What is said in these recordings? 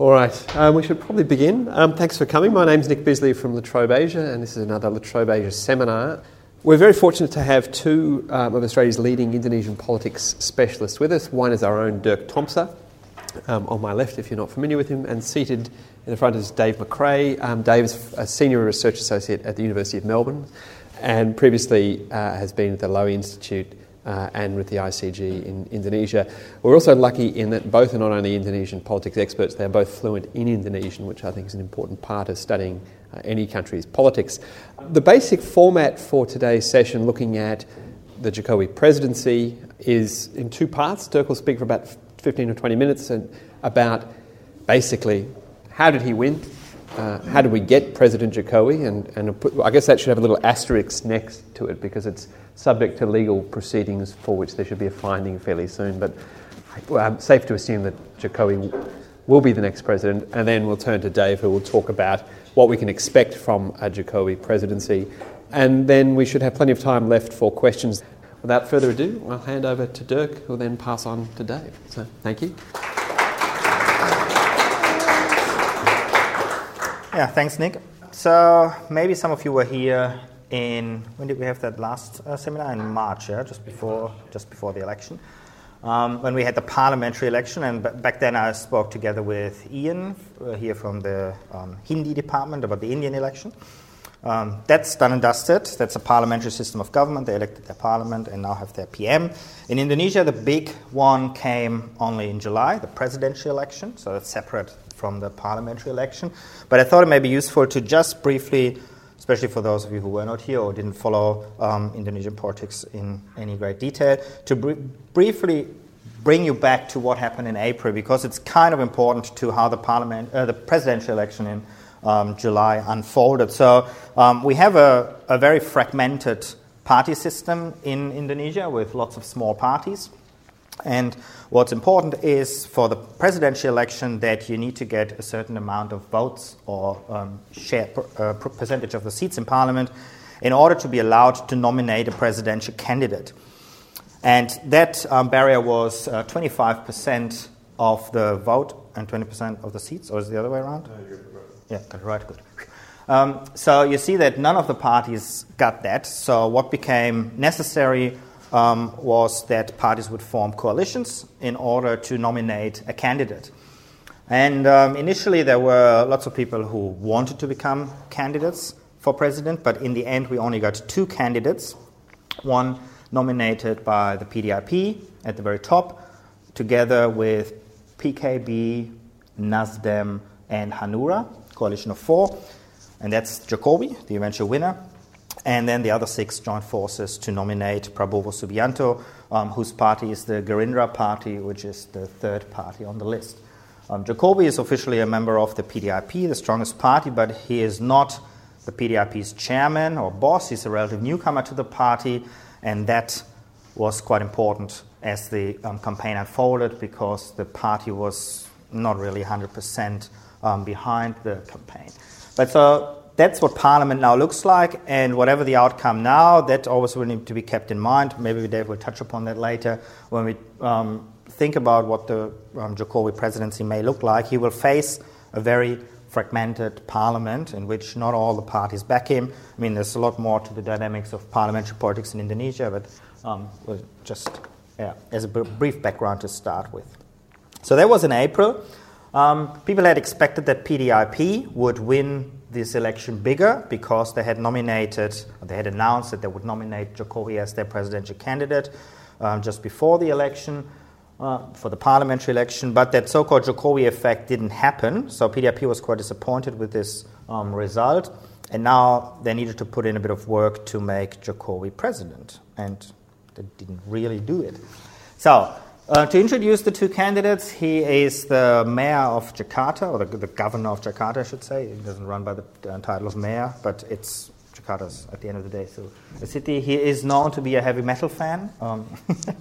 All right, um, we should probably begin. Um, thanks for coming. My name's Nick Bisley from La Trobe Asia, and this is another La Trobe Asia seminar. We're very fortunate to have two um, of Australia's leading Indonesian politics specialists with us. One is our own Dirk Tomsa, um, on my left, if you're not familiar with him, and seated in the front is Dave McRae. Um, Dave is a senior research associate at the University of Melbourne, and previously uh, has been at the Lowy Institute uh, and with the ICG in Indonesia. We're also lucky in that both are not only Indonesian politics experts, they're both fluent in Indonesian, which I think is an important part of studying uh, any country's politics. The basic format for today's session, looking at the Jokowi presidency, is in two parts. Dirk will speak for about 15 or 20 minutes and about basically how did he win, uh, how do we get President Jokowi, and, and I guess that should have a little asterisk next to it because it's subject to legal proceedings for which there should be a finding fairly soon. But well, safe to assume that Jokowi will be the next president, and then we'll turn to Dave, who will talk about what we can expect from a Jokowi presidency. And then we should have plenty of time left for questions. Without further ado, I'll hand over to Dirk, who will then pass on to Dave. So, thank you. Yeah, thanks, Nick. So, maybe some of you were here in when did we have that last uh, seminar in March, yeah, just before just before the election, um, when we had the parliamentary election, and b- back then I spoke together with Ian uh, here from the um, Hindi department about the Indian election. Um, that's done and dusted. That's a parliamentary system of government. They elected their parliament and now have their PM. In Indonesia, the big one came only in July, the presidential election, so it's separate from the parliamentary election. But I thought it may be useful to just briefly especially for those of you who were not here or didn't follow um, Indonesian politics in any great detail, to br- briefly bring you back to what happened in April because it's kind of important to how the parliament, uh, the presidential election in um, July unfolded. So um, we have a, a very fragmented party system in Indonesia with lots of small parties. And what's important is for the presidential election that you need to get a certain amount of votes or um, share uh, percentage of the seats in parliament in order to be allowed to nominate a presidential candidate. And that um, barrier was uh, 25% of the vote and 20% of the seats, or is it the other way around? No, yeah, right, good. Um, so you see that none of the parties got that. So what became necessary um, was that parties would form coalitions in order to nominate a candidate. And um, initially, there were lots of people who wanted to become candidates for president, but in the end, we only got two candidates one nominated by the PDIP at the very top, together with PKB, NASDEM, and Hanura, coalition of four. And that's Jokowi, the eventual winner. And then the other six joined forces to nominate Prabowo Subianto, um, whose party is the Gerindra Party, which is the third party on the list. Um, Jokowi is officially a member of the PDIP, the strongest party, but he is not the PDIP's chairman or boss. He's a relative newcomer to the party, and that was quite important as the um, campaign unfolded because the party was not really 100% um, behind the campaign. But so that's what Parliament now looks like, and whatever the outcome now, that always will need to be kept in mind. Maybe Dave will touch upon that later when we um, think about what the um, Jokowi presidency may look like. He will face a very fragmented parliament in which not all the parties back him. I mean, there's a lot more to the dynamics of parliamentary politics in Indonesia, but um, just yeah, as a brief background to start with. So that was in April. Um, people had expected that PDIP would win this election bigger because they had nominated, they had announced that they would nominate Jokowi as their presidential candidate um, just before the election. Uh, for the parliamentary election, but that so called Jokowi effect didn't happen. So PDIP was quite disappointed with this um, result, and now they needed to put in a bit of work to make Jokowi president, and they didn't really do it. So uh, to introduce the two candidates, he is the mayor of Jakarta, or the, the, governor of Jakarta, I should say. He doesn't run by the uh, title of mayor, but it's Jakarta's at the end of the day. So, a city. He is known to be a heavy metal fan. Um,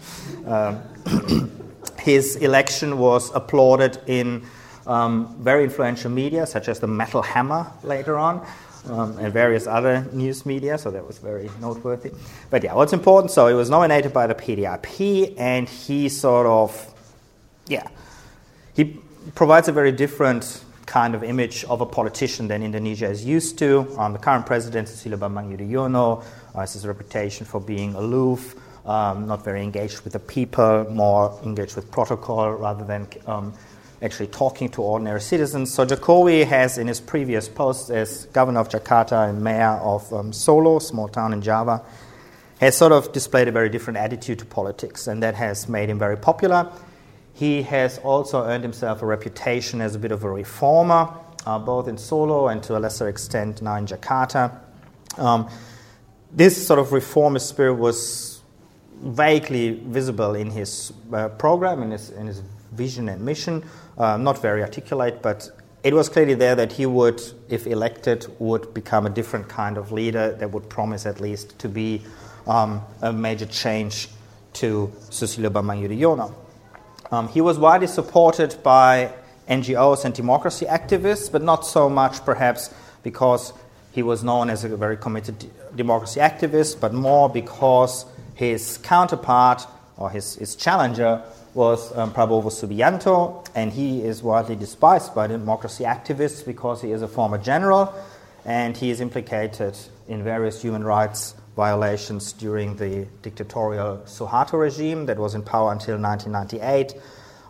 um, his election was applauded in um, very influential media, such as the Metal Hammer later on um, and various other news media, so that was very noteworthy. But yeah, what's important? So he was nominated by the PDIP, and he sort of, yeah, he provides a very different kind of image of a politician than Indonesia is used to. Um, the current president, Susilo Bambang Yudhoyono, uh, has his reputation for being aloof, um, not very engaged with the people, more engaged with protocol rather than um, actually talking to ordinary citizens. So Jokowi has, in his previous posts as governor of Jakarta and mayor of um, Solo, small town in Java, has sort of displayed a very different attitude to politics, and that has made him very popular. He has also earned himself a reputation as a bit of a reformer, uh, both in Solo and to a lesser extent now in Jakarta. Um, this sort of reformist spirit was vaguely visible in his uh, program, in his, in his vision and mission. Uh, not very articulate, but it was clearly there that he would, if elected, would become a different kind of leader that would promise at least to be um, a major change to Susilo Bambang Yudhoyono. Um, he was widely supported by NGOs and democracy activists, but not so much perhaps because he was known as a very committed democracy activist, but more because his counterpart or his, his challenger was um, Prabowo Subianto, and he is widely despised by democracy activists because he is a former general and he is implicated in various human rights violations during the dictatorial Suharto regime that was in power until 1998.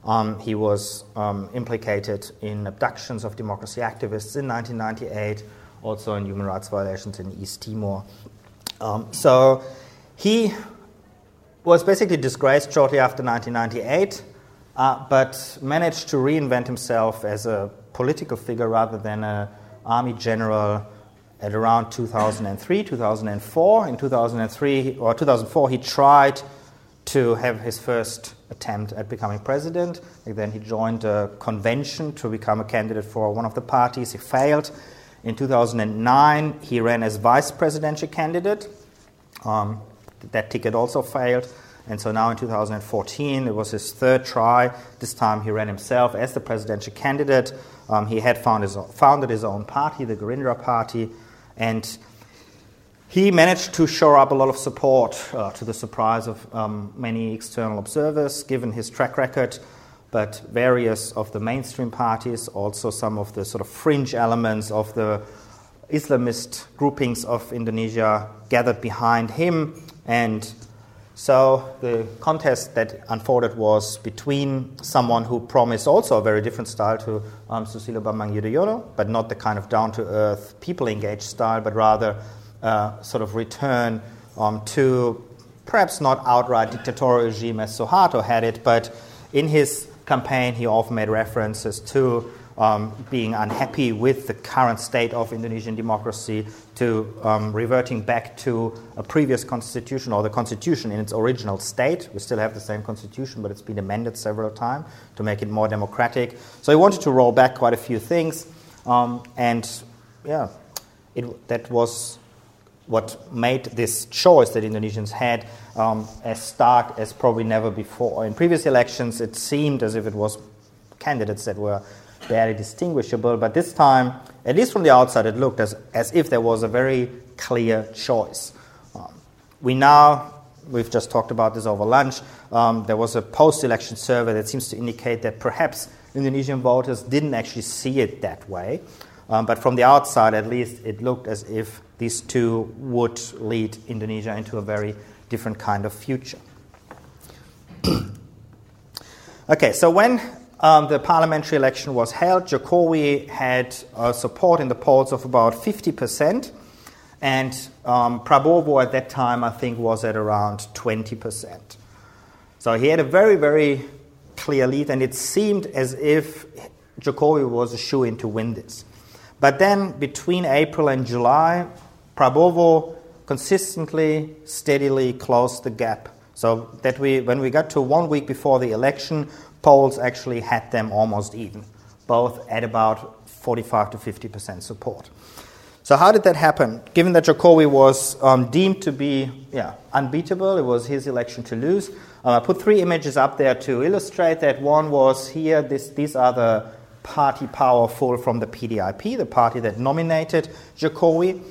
Um, he was um, implicated in abductions of democracy activists in 1998, also in human rights violations in East Timor. Um, so he was basically disgraced shortly after 1998, uh, but managed to reinvent himself as a political figure rather than an army general at around 2003, 2004. In 2003 or 2004, he tried to have his first attempt at becoming president. And then he joined a convention to become a candidate for one of the parties. He failed. In 2009, he ran as vice presidential candidate. Um, that ticket also failed. And so now in 2014, it was his third try. This time he ran himself as the presidential candidate. Um, he had his, founded his own party, the Gerindra Party, and he managed to shore up a lot of support uh, to the surprise of um, many external observers, given his track record. But various of the mainstream parties, also some of the sort of fringe elements of the Islamist groupings of Indonesia, gathered behind him. And so the contest that unfolded was between someone who promised also a very different style to um, Susilo Bambang Yudhoyono, but not the kind of down to earth, people engaged style, but rather uh, sort of return um, to perhaps not outright dictatorial regime as Suharto had it, but in his campaign he often made references to um, being unhappy with the current state of Indonesian democracy, to um, reverting back to a previous constitution or the constitution in its original state. We still have the same constitution, but it's been amended several times to make it more democratic. So he wanted to roll back quite a few things, um, and yeah, it, that was what made this choice that Indonesians had um, as stark as probably never before. In previous elections, it seemed as if it was candidates that were barely distinguishable, but this time, at least from the outside, it looked as, as if there was a very clear choice. Um, we now, we've just talked about this over lunch, um, there was a post election survey that seems to indicate that perhaps Indonesian voters didn't actually see it that way. Um, but from the outside, at least, it looked as if these two would lead Indonesia into a very different kind of future. okay, so when um, the parliamentary election was held. Jokowi had uh, support in the polls of about 50%, and um, Prabowo at that time, I think, was at around 20%. So he had a very, very clear lead, and it seemed as if Jokowi was a shoe in to win this. But then between April and July, Prabowo consistently, steadily closed the gap. So that we, when we got to one week before the election, polls actually had them almost even, both at about 45 to 50% support. So, how did that happen? Given that Jokowi was um, deemed to be yeah, unbeatable, it was his election to lose. Uh, I put three images up there to illustrate that. One was here, this, these are the party powerful from the PDIP, the party that nominated Jokowi.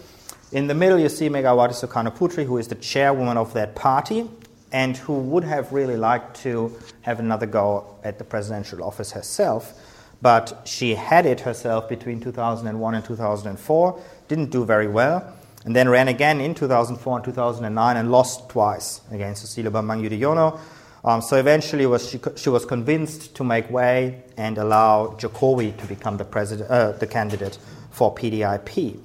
In the middle, you see Megawati Sukarnoputri, who is the chairwoman of that party and who would have really liked to have another go at the presidential office herself. but she had it herself between 2001 and 2004, didn't do very well, and then ran again in 2004 and 2009 and lost twice against Susilo Bambang Yudhoyono. Um, so eventually was she, she was convinced to make way and allow Jokowi to become the, president, uh, the candidate for PDIP.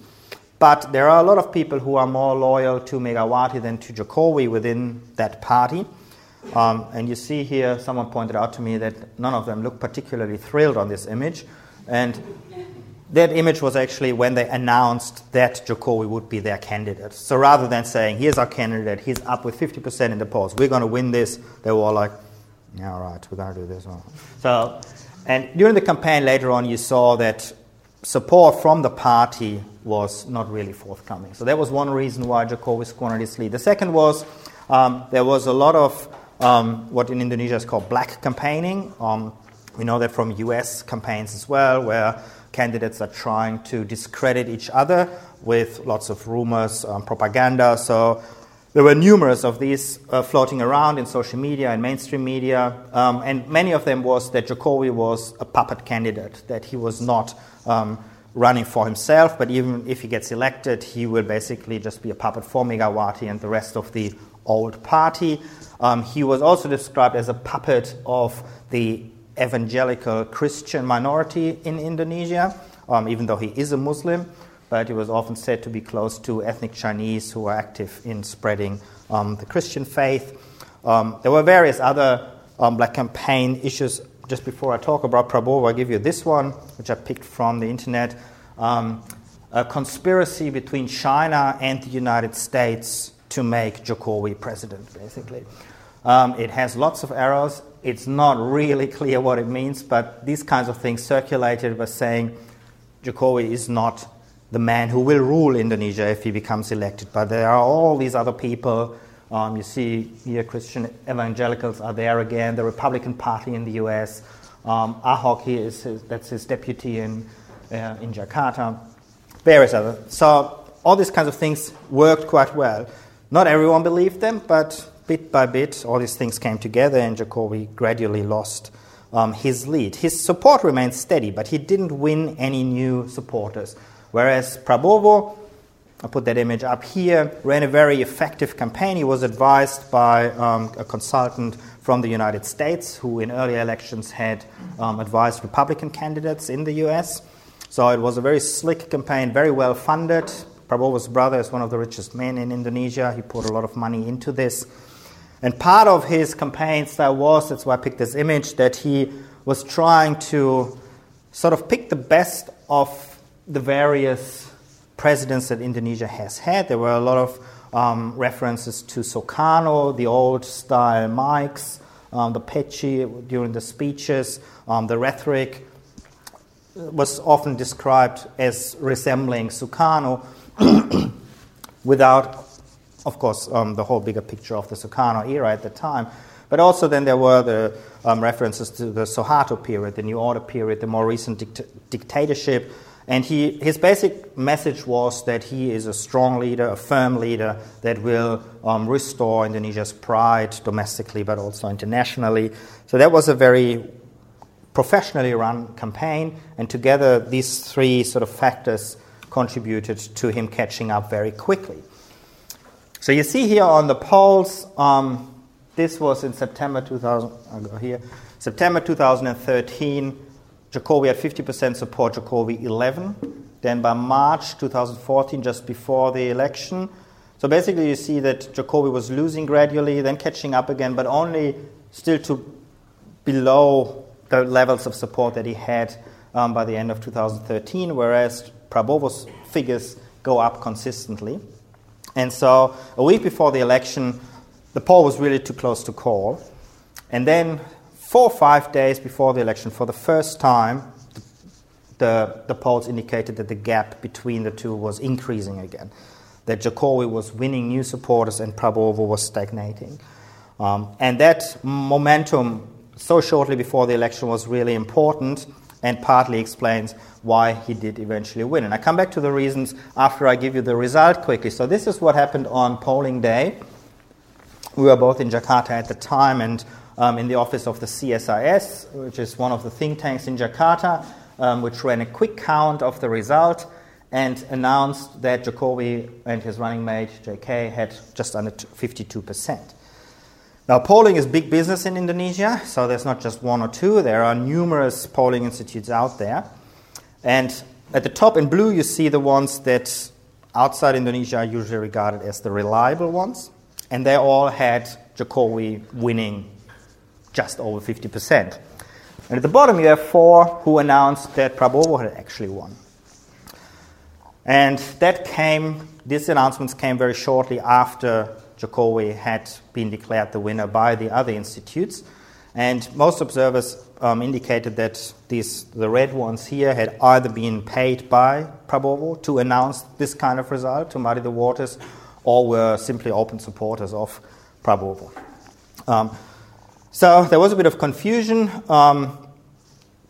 But there are a lot of people who are more loyal to Megawati than to Jokowi within that party. Um, and you see here, someone pointed out to me that none of them look particularly thrilled on this image. And that image was actually when they announced that Jokowi would be their candidate. So rather than saying, here's our candidate, he's up with 50% in the polls, we're going to win this, they were all like, yeah, all right, we're going to do this. one. So, and during the campaign later on, you saw that support from the party was not really forthcoming. So that was one reason why Jokowi squandered his lead. The second was um, there was a lot of um, what in Indonesia is called black campaigning. Um, we know that from US campaigns as well, where candidates are trying to discredit each other with lots of rumors, um, propaganda. So there were numerous of these uh, floating around in social media and mainstream media, um, and many of them was that Jokowi was a puppet candidate, that he was not um, running for himself, but even if he gets elected, he will basically just be a puppet for Megawati and the rest of the old party. Um, he was also described as a puppet of the evangelical Christian minority in Indonesia, um, even though he is a Muslim, but he was often said to be close to ethnic Chinese who are active in spreading um, the Christian faith. Um, there were various other um, black campaign issues. Just before I talk about Prabowo, I'll give you this one, which I picked from the internet. Um, a conspiracy between China and the United States to make Jokowi president, basically. Um, it has lots of errors. It's not really clear what it means, but these kinds of things circulated by saying Jokowi is not the man who will rule Indonesia if he becomes elected. But there are all these other people. Um, you see here Christian evangelicals are there again, the Republican Party in the US. Um, Ahok, he is his, that's his deputy in, uh, in Jakarta. Various other. So all these kinds of things worked quite well. Not everyone believed them, but bit by bit, all these things came together, and Jokowi gradually lost um, his lead. His support remained steady, but he didn't win any new supporters. Whereas Prabowo, I put that image up here, ran a very effective campaign. He was advised by um, a consultant from the United States who, in earlier elections, had um, advised Republican candidates in the US. So it was a very slick campaign, very well funded. Prabowo's brother is one of the richest men in Indonesia. He put a lot of money into this. And part of his campaign style was, that's why I picked this image, that he was trying to sort of pick the best of the various presidents that Indonesia has had. There were a lot of um, references to Sukarno, the old style mics, um, the peci during the speeches, um, the rhetoric was often described as resembling Sukarno without of course, um, the whole bigger picture of the Sukarno era at the time. But also, then there were the um, references to the Suharto period, the New Order period, the more recent dict- dictatorship. And he, his basic message was that he is a strong leader, a firm leader that will um, restore Indonesia's pride domestically but also internationally. So that was a very professionally run campaign, and together these three sort of factors contributed to him catching up very quickly. So you see here on the polls, um, this was in September 2000. I'll go here. September 2013, Jokowi had 50% support, Jokowi 11. Then by March 2014, just before the election, so basically you see that Jokowi was losing gradually, then catching up again, but only still to below the levels of support that he had um, by the end of 2013, whereas Prabowo's figures go up consistently. And so a week before the election, the poll was really too close to call. And then four or five days before the election, for the first time, the, the polls indicated that the gap between the two was increasing again, that Jokowi was winning new supporters and Prabowo was stagnating. Um, and that momentum, so shortly before the election, was really important and partly explains why he did eventually win. And I come back to the reasons after I give you the result quickly. So, this is what happened on polling day. We were both in Jakarta at the time, and um, in the office of the CSIS, which is one of the think tanks in Jakarta, um, which ran a quick count of the result and announced that Jokowi and his running mate JK had just under 52%. Now, polling is big business in Indonesia, so there's not just one or two, there are numerous polling institutes out there. And at the top in blue, you see the ones that outside Indonesia are usually regarded as the reliable ones, and they all had Jokowi winning just over 50%. And at the bottom, you have four who announced that Prabowo had actually won. And that came, these announcements came very shortly after Jokowi had been declared the winner by the other institutes. And most observers um, indicated that these, the red ones here had either been paid by Prabowo to announce this kind of result, to muddy the waters, or were simply open supporters of Prabowo. Um, so there was a bit of confusion. Um,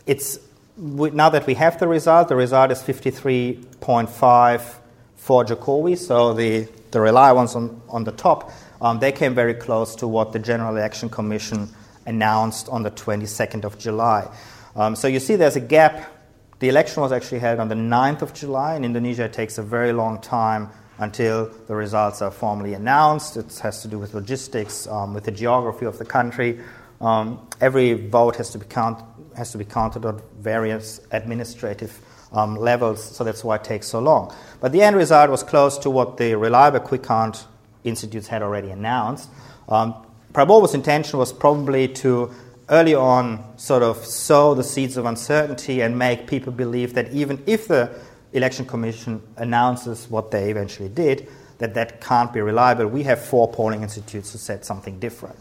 it's now that we have the result, the result is 53.5 for Jokowi. So the, the Rely ones on, on the top, um, they came very close to what the General Election Commission announced on the 22nd of July. Um, so you see there's a gap. The election was actually held on the 9th of July. In Indonesia, it takes a very long time until the results are formally announced. It has to do with logistics, um, with the geography of the country. Um, every vote has to be counted has to be counted on various administrative um, levels, so that's why it takes so long. But the end result was close to what the reliable quick count institutes had already announced. Um, intention was probably to early on sort of sow the seeds of uncertainty and make people believe that even if the election commission announces what they eventually did, that that can't be reliable. We have four polling institutes who said something different.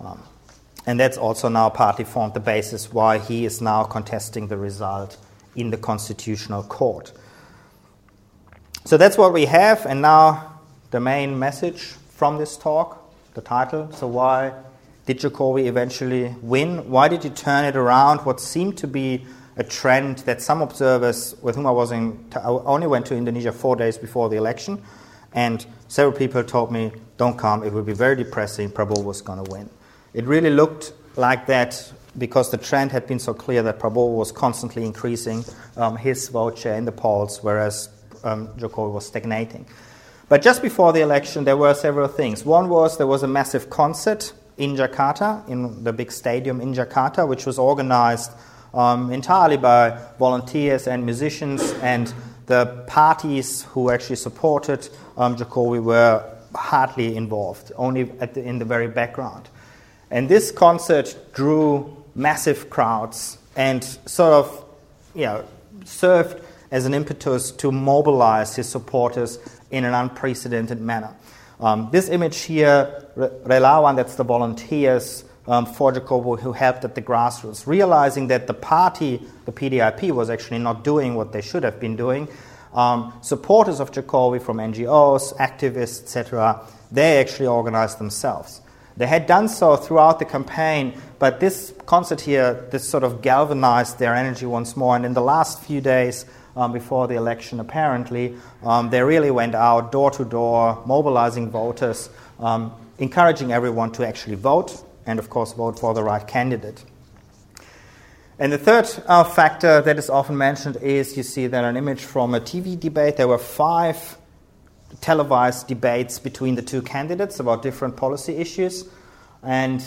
Um, and that's also now partly formed the basis why he is now contesting the result in the Constitutional Court. So that's what we have, and now the main message from this talk, the title. So, why did Jokowi eventually win? Why did he turn it around? What seemed to be a trend that some observers, with whom I was in, I only went to Indonesia four days before the election, and several people told me, don't come, it will be very depressing, Prabowo was going to win. It really looked like that because the trend had been so clear that Prabowo was constantly increasing um, his vote share in the polls, whereas um, Jokowi was stagnating. But just before the election, there were several things. One was there was a massive concert in Jakarta, in the big stadium in Jakarta, which was organized um, entirely by volunteers and musicians, and the parties who actually supported um, Jokowi were hardly involved, only the, in the very background. And this concert drew massive crowds and sort of you know, served as an impetus to mobilize his supporters in an unprecedented manner. Um, this image here, Relawan, that's the volunteers um, for Jokowi who helped at the grassroots, realizing that the party, the PDIP, was actually not doing what they should have been doing. Um, supporters of Jokowi from NGOs, activists, etc., they actually organized themselves. They had done so throughout the campaign, but this concert here, this sort of galvanized their energy once more. And in the last few days um, before the election, apparently, um, they really went out door to door, mobilizing voters, um, encouraging everyone to actually vote, and of course, vote for the right candidate. And the third uh, factor that is often mentioned is you see there an image from a TV debate. There were five televised debates between the two candidates about different policy issues. And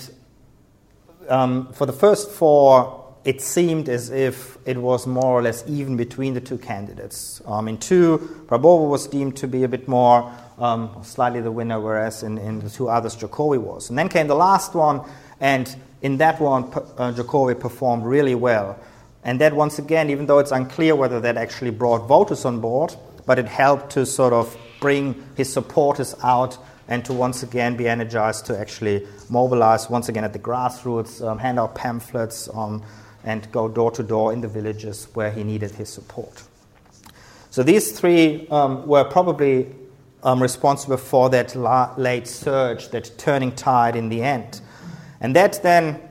um, for the first four, it seemed as if it was more or less even between the two candidates. Um, in two, Prabowo was deemed to be a bit more um, slightly the winner, whereas in, in, the two others, Jokowi was. And then came the last one, and in that one, uh, Jokowi performed really well. And that, once again, even though it's unclear whether that actually brought voters on board, but it helped to sort of bring his supporters out and to once again be energized to actually mobilize once again at the grassroots, um, hand out pamphlets, um, and go door to door in the villages where he needed his support. So these three um, were probably um, responsible for that la- late surge, that turning tide in the end. And that then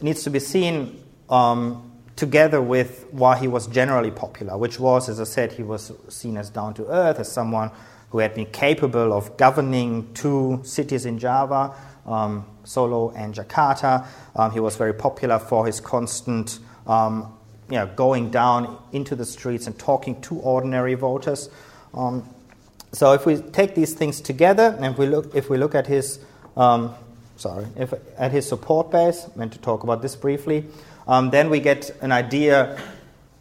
needs to be seen um, together with why he was generally popular, which was, as I said, he was seen as down to earth, as someone who had been capable of governing two cities in Java, um, Solo and Jakarta. Um, he was very popular for his constant um, you know, going down into the streets and talking to ordinary voters. Um, so if we take these things together and if we look, if we look at his um, sorry, if, at his support base, meant to talk about this briefly, um, then we get an idea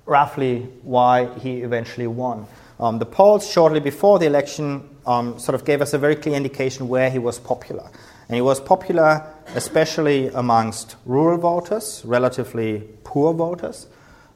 roughly why he eventually won. Um, the polls shortly before the election um, sort of gave us a very clear indication where he was popular. And he was popular especially amongst rural voters, relatively poor voters.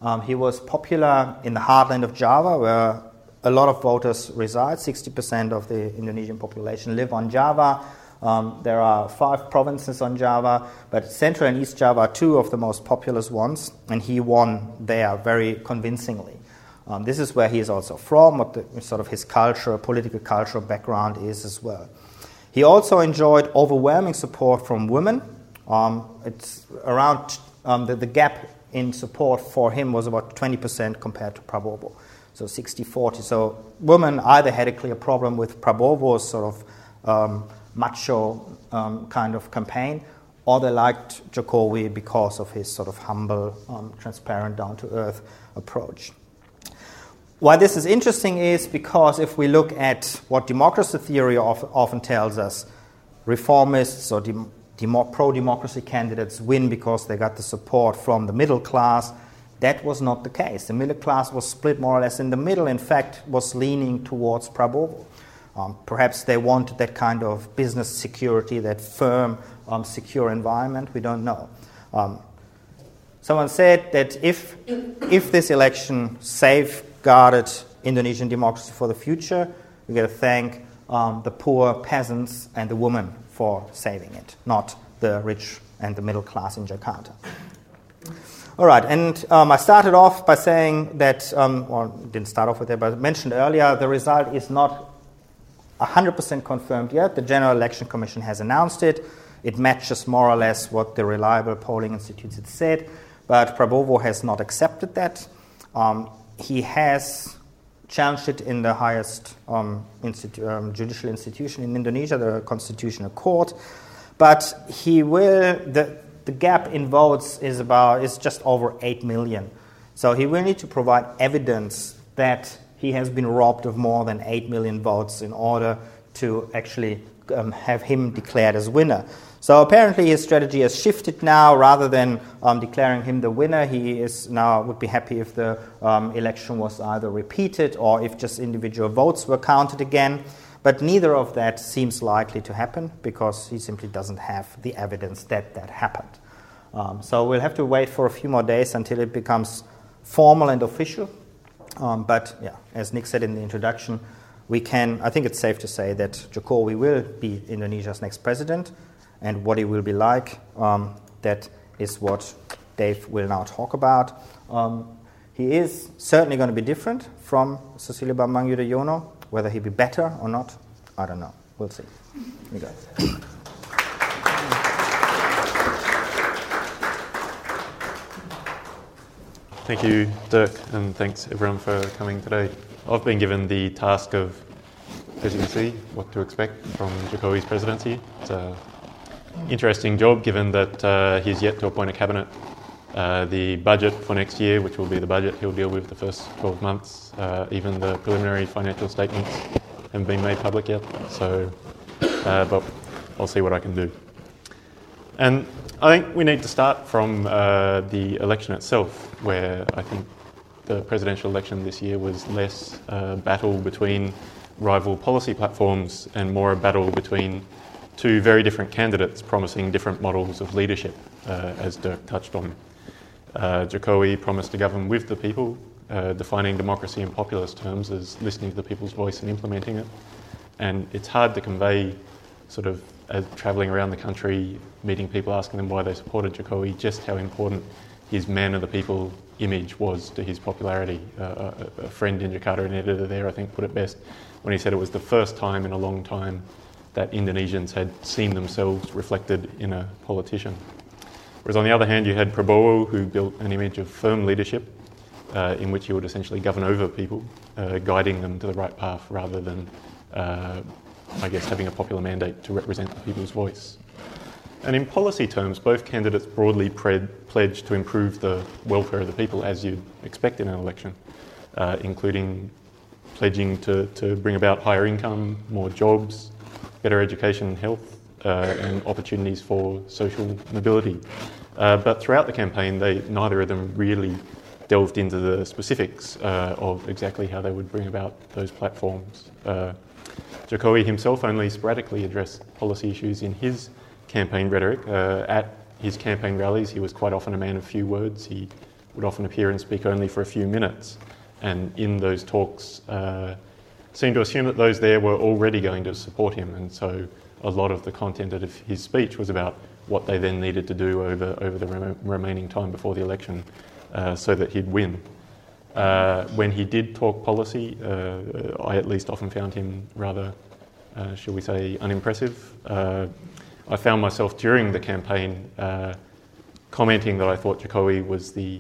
Um, he was popular in the heartland of Java, where a lot of voters reside. 60% of the Indonesian population live on Java. Um, there are five provinces on Java, but Central and East Java are two of the most populous ones, and he won there very convincingly. Um, this is where he is also from, what the, sort of his culture, political cultural background is as well. He also enjoyed overwhelming support from women. Um, it's around um, the, the, gap in support for him was about 20% compared to Prabowo, so 60 40. So women either had a clear problem with Prabowo's sort of um, macho um, kind of campaign, or they liked Jokowi because of his sort of humble, um, transparent, down to earth approach. Why this is interesting is because if we look at what democracy theory often tells us, reformists or demo- pro democracy candidates win because they got the support from the middle class. That was not the case. The middle class was split more or less in the middle, in fact, was leaning towards Prabowo. Um, perhaps they wanted that kind of business security, that firm, um, secure environment. We don't know. Um, someone said that if, if this election safeguarded Indonesian democracy for the future. We got to thank um, the poor peasants and the women for saving it, not the rich and the middle class in Jakarta. All right, and um, I started off by saying that, um, well, didn't start off with it, but I mentioned earlier the result is not 100% confirmed yet. The General Election Commission has announced it. It matches more or less what the reliable polling institutes had said, but Prabowo has not accepted that. Um, he has challenged it in the highest um, institu- um, judicial institution in Indonesia, the Constitutional Court. But he will, the, the gap in votes is about is just over 8 million. So he will need to provide evidence that he has been robbed of more than 8 million votes in order to actually um, have him declared as winner. So apparently his strategy has shifted now. Rather than um, declaring him the winner, he is now would be happy if the um, election was either repeated or if just individual votes were counted again. But neither of that seems likely to happen because he simply doesn't have the evidence that that happened. Um, so we'll have to wait for a few more days until it becomes formal and official. Um, but yeah, as Nick said in the introduction, we can. I think it's safe to say that Jokowi will be Indonesia's next president and what it will be like. Um, that is what Dave will now talk about. Um, he is certainly going to be different from Susilo Bambang Yudhoyono. Whether he'll be better or not, I don't know. We'll see. You go. Thank you, Dirk, and thanks everyone for coming today. I've been given the task of, as you can see, what to expect from Jokowi's presidency. It's an interesting job given that uh, he's yet to appoint a cabinet. Uh, the budget for next year, which will be the budget he'll deal with the first 12 months, uh, even the preliminary financial statements haven't been made public yet. So, uh, but I'll see what I can do. And I think we need to start from uh, the election itself, where I think the presidential election this year was less a battle between rival policy platforms and more a battle between two very different candidates promising different models of leadership, uh, as Dirk touched on. Uh, Jokowi promised to govern with the people, uh, defining democracy in populist terms as listening to the people's voice and implementing it. And it's hard to convey, sort of, as travelling around the country, meeting people, asking them why they supported Jokowi, just how important his man of the people image was to his popularity. Uh, a, a friend in Jakarta, an editor there, I think, put it best when he said it was the first time in a long time that Indonesians had seen themselves reflected in a politician. Whereas on the other hand, you had Prabowo, who built an image of firm leadership uh, in which he would essentially govern over people, uh, guiding them to the right path rather than, uh, I guess, having a popular mandate to represent the people's voice. And in policy terms, both candidates broadly pledged to improve the welfare of the people, as you'd expect in an election, uh, including pledging to, to bring about higher income, more jobs, better education and health, and opportunities for social mobility. Uh, but throughout the campaign, they, neither of them really delved into the specifics uh, of exactly how they would bring about those platforms. Uh, Jokowi himself only sporadically addressed policy issues in his campaign rhetoric. Uh, at his campaign rallies, he was quite often a man of few words. He would often appear and speak only for a few minutes. And in those talks, uh, seemed to assume that those there were already going to support him. And so a lot of the content of his speech was about what they then needed to do over, over the rem- remaining time before the election uh, so that he'd win. Uh, when he did talk policy, uh, I at least often found him rather, uh, shall we say, unimpressive. Uh, I found myself during the campaign uh, commenting that I thought Jokowi was the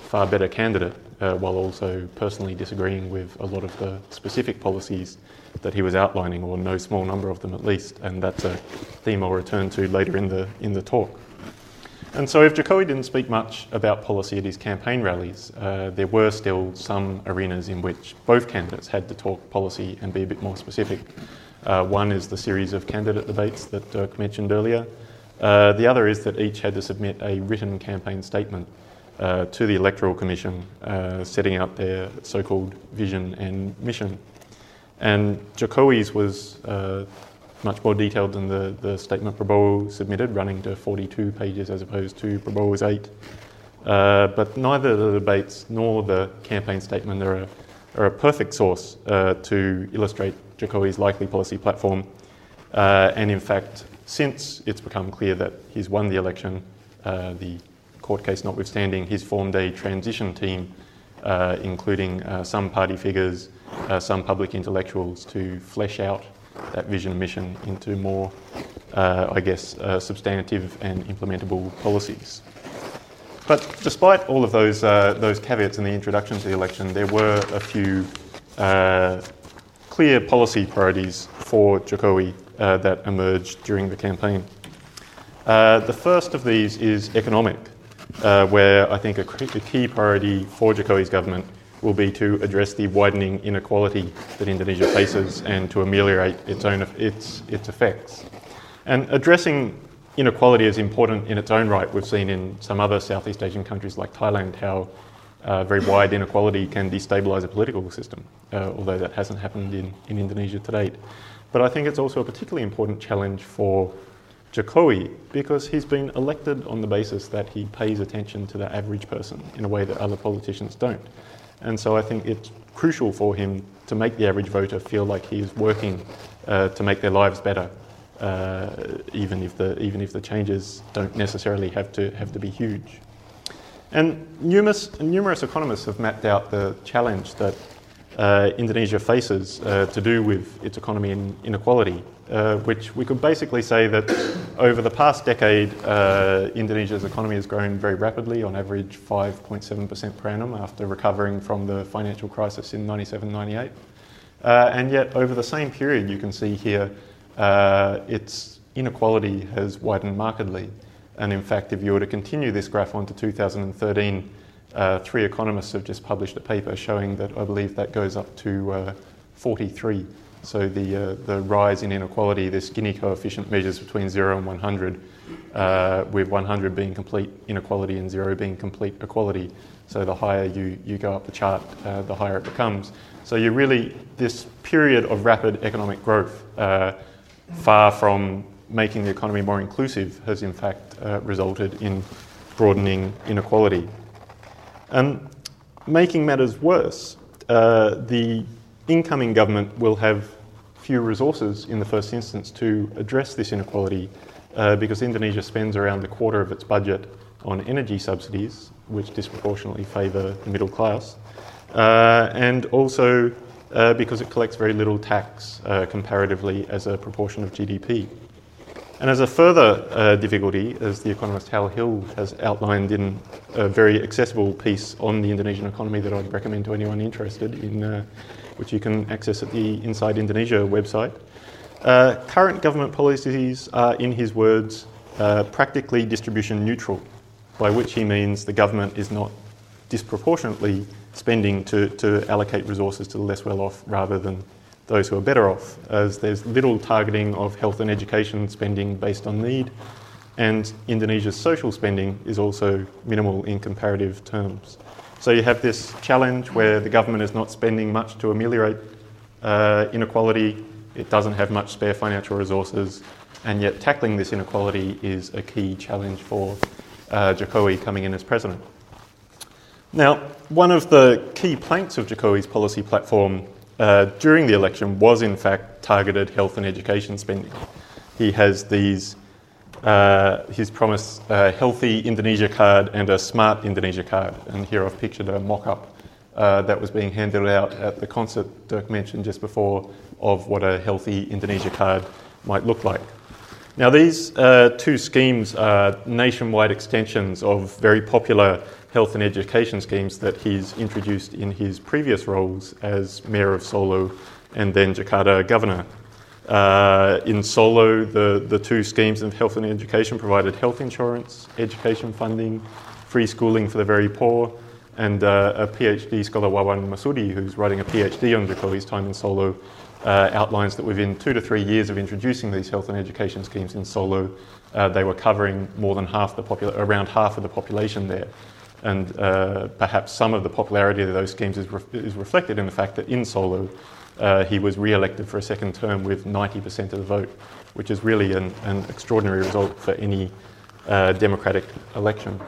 far better candidate, while also personally disagreeing with a lot of the specific policies that he was outlining, or no small number of them at least, and that's a theme I'll return to later in the, in the talk. And so, if Jokowi didn't speak much about policy at his campaign rallies, uh, there were still some arenas in which both candidates had to talk policy and be a bit more specific. Uh, one is the series of candidate debates that Dirk mentioned earlier. Uh, the other is that each had to submit a written campaign statement uh, to the Electoral Commission, uh, setting out their so called vision and mission. And Jokowi's was uh, much more detailed than the, the statement Prabowo submitted, running to 42 pages as opposed to Prabowo's 8. Uh, but neither the debates nor the campaign statement are a, are a perfect source uh, to illustrate Jokowi's likely policy platform. Uh, and in fact, since it's become clear that he's won the election, uh, the court case notwithstanding, he's formed a transition team, uh, including uh, some party figures, some public intellectuals, to flesh out that vision and mission into more, uh, I guess, uh, substantive and implementable policies. But despite all of those, uh, those caveats in the introduction to the election, there were a few uh, clear policy priorities for Jokowi uh, that emerged during the campaign. Uh, the first of these is economic, where I think a, a key priority for Jokowi's government will be to address the widening inequality that Indonesia faces and to ameliorate its own its its effects. And addressing inequality is important in its own right. We've seen in some other Southeast Asian countries like Thailand how uh, very wide inequality can destabilise a political system, uh, although that hasn't happened in, in Indonesia to date. But I think it's also a particularly important challenge for Jokowi because he's been elected on the basis that he pays attention to the average person in a way that other politicians don't. And so I think it's crucial for him to make the average voter feel like he is working uh, to make their lives better, uh, even if the even if the changes don't necessarily have to have to be huge. And numerous numerous economists have mapped out the challenge that uh, Indonesia faces uh, to do with its economy and inequality, uh, which we could basically say that over the past decade, uh, Indonesia's economy has grown very rapidly, on average 5.7% per annum after recovering from the financial crisis in 97 98. Uh, and yet, over the same period, you can see here uh, its inequality has widened markedly. And in fact, if you were to continue this graph on to 2013, uh, three economists have just published a paper showing that I believe that goes up to uh, 43. So the, uh, the rise in inequality, this Gini coefficient measures between 0 and 100, uh, with 100 being complete inequality and 0 being complete equality. So the higher you, you go up the chart, uh, the higher it becomes. So you're really, this period of rapid economic growth, uh, far from making the economy more inclusive, has in fact resulted in broadening inequality. And making matters worse, uh, the incoming government will have few resources in the first instance to address this inequality uh, because Indonesia spends around a quarter of its budget on energy subsidies, which disproportionately favour the middle class, uh, and also uh, because it collects very little tax uh, comparatively as a proportion of GDP. And as a further uh, difficulty, as the economist Hal Hill has outlined in a very accessible piece on the Indonesian economy that I'd recommend to anyone interested in, uh, which you can access at the Inside Indonesia website, uh, current government policies are, in his words, uh, practically distribution neutral, by which he means the government is not disproportionately spending to, to allocate resources to the less well off rather than those who are better off, as there's little targeting of health and education spending based on need, and Indonesia's social spending is also minimal in comparative terms. So you have this challenge where the government is not spending much to ameliorate uh, inequality, it doesn't have much spare financial resources, and yet tackling this inequality is a key challenge for uh, Jokowi coming in as president. Now, one of the key planks of Jokowi's policy platform uh, during the election was, in fact, targeted health and education spending. He has these, uh, he's promised a healthy Indonesia card and a smart Indonesia card. And here I've pictured a mock up uh, that was being handed out at the concert Dirk mentioned just before of what a healthy Indonesia card might look like. Now, these uh, two schemes are nationwide extensions of very popular health and education schemes that he's introduced in his previous roles as Mayor of Solo and then Jakarta Governor. Uh, in Solo, the, the two schemes of health and education provided health insurance, education funding, free schooling for the very poor, and uh, a PhD scholar, Wawan Masudi, who's writing a PhD on Jokowi's time in Solo, uh, outlines that within two to three years of introducing these health and education schemes in Solo, uh, they were covering more than half the popula- around half of the population there. And uh, perhaps some of the popularity of those schemes is, re- is reflected in the fact that in Solo, uh, he was re elected for a second term with 90% of the vote, which is really an, an extraordinary result for any uh, democratic election.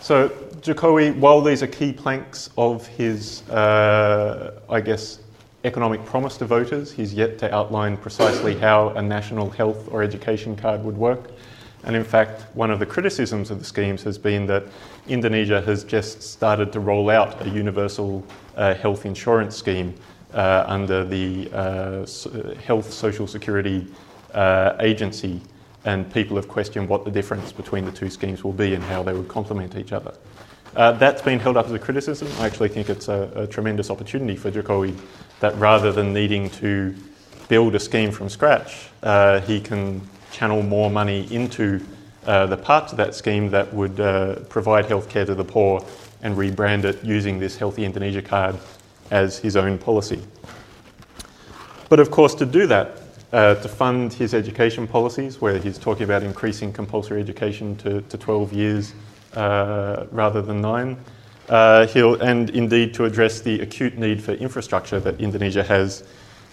So, Jokowi, while these are key planks of his, uh, I guess, economic promise to voters, he's yet to outline precisely how a national health or education card would work. And in fact, one of the criticisms of the schemes has been that Indonesia has just started to roll out a universal uh, health insurance scheme uh, under the uh, Health Social Security uh, Agency, and people have questioned what the difference between the two schemes will be and how they would complement each other. Uh, that's been held up as a criticism. I actually think it's a, a tremendous opportunity for Jokowi that rather than needing to build a scheme from scratch, uh, he can channel more money into uh, the parts of that scheme that would uh, provide healthcare to the poor and rebrand it using this Healthy Indonesia card as his own policy. But of course, to do that, uh, to fund his education policies, where he's talking about increasing compulsory education to, to 12 years uh, rather than nine, uh, he'll, and indeed to address the acute need for infrastructure that Indonesia has,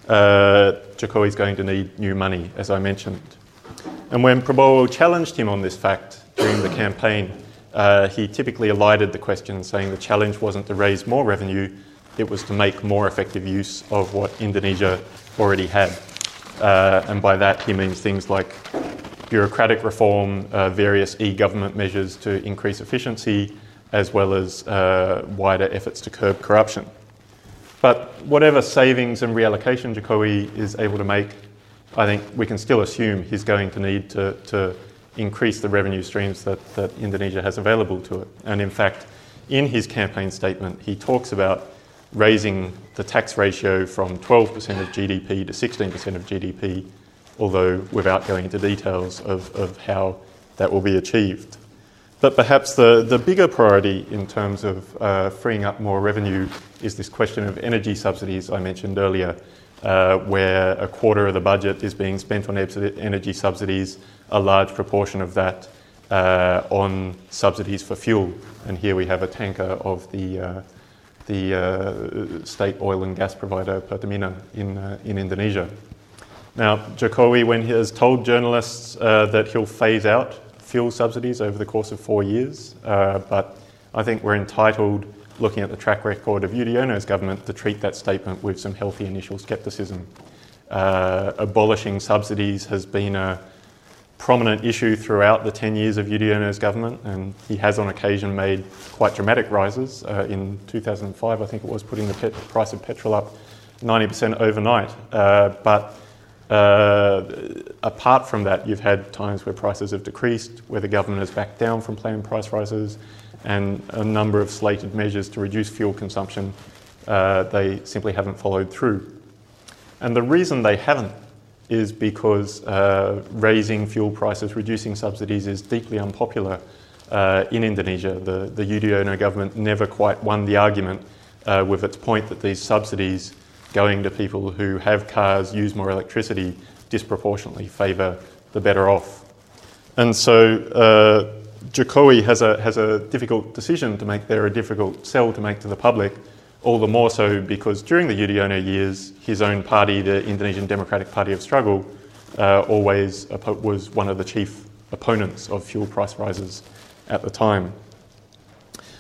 uh, Jokowi is going to need new money, as I mentioned. And when Prabowo challenged him on this fact during the campaign, uh, he typically elided the question, saying the challenge wasn't to raise more revenue, it was to make more effective use of what Indonesia already had. Uh, and by that, he means things like bureaucratic reform, uh, various e government measures to increase efficiency, as well as uh, wider efforts to curb corruption. But whatever savings and reallocation Jokowi is able to make I think we can still assume he's going to need to, to increase the revenue streams that, that Indonesia has available to it. And in fact, in his campaign statement, he talks about raising the tax ratio from 12% of GDP to 16% of GDP, although without going into details of, of how that will be achieved. But perhaps the, the bigger priority in terms of uh, freeing up more revenue is this question of energy subsidies I mentioned earlier uh, where a quarter of the budget is being spent on energy subsidies, a large proportion of that uh, on subsidies for fuel. And here we have a tanker of the, uh, the uh, state oil and gas provider Pertamina in, uh, in Indonesia. Now, Jokowi, when he has told journalists uh, that he'll phase out fuel subsidies over the course of four years, but I think we're entitled looking at the track record of Yudhoyono's government to treat that statement with some healthy initial scepticism. Uh, abolishing subsidies has been a prominent issue throughout the 10 years of Yudhoyono's government, and he has on occasion made quite dramatic rises. Uh, in 2005, I think it was, putting the pet- price of petrol up 90% overnight. Uh, but uh, apart from that, you've had times where prices have decreased, where the government has backed down from planned price rises, and a number of slated measures to reduce fuel consumption, uh, they simply haven't followed through. And the reason they haven't is because uh, raising fuel prices, reducing subsidies is deeply unpopular uh, in Indonesia. The, the Yudhoyono government never quite won the argument uh, with its point that these subsidies going to people who have cars, use more electricity, disproportionately favour the better off. And so uh, Jokowi has a, has a difficult decision to make there, a difficult sell to make to the public, all the more so because during the Yudhoyono years, his own party, the Indonesian Democratic Party of Struggle, uh, always was one of the chief opponents of fuel price rises at the time.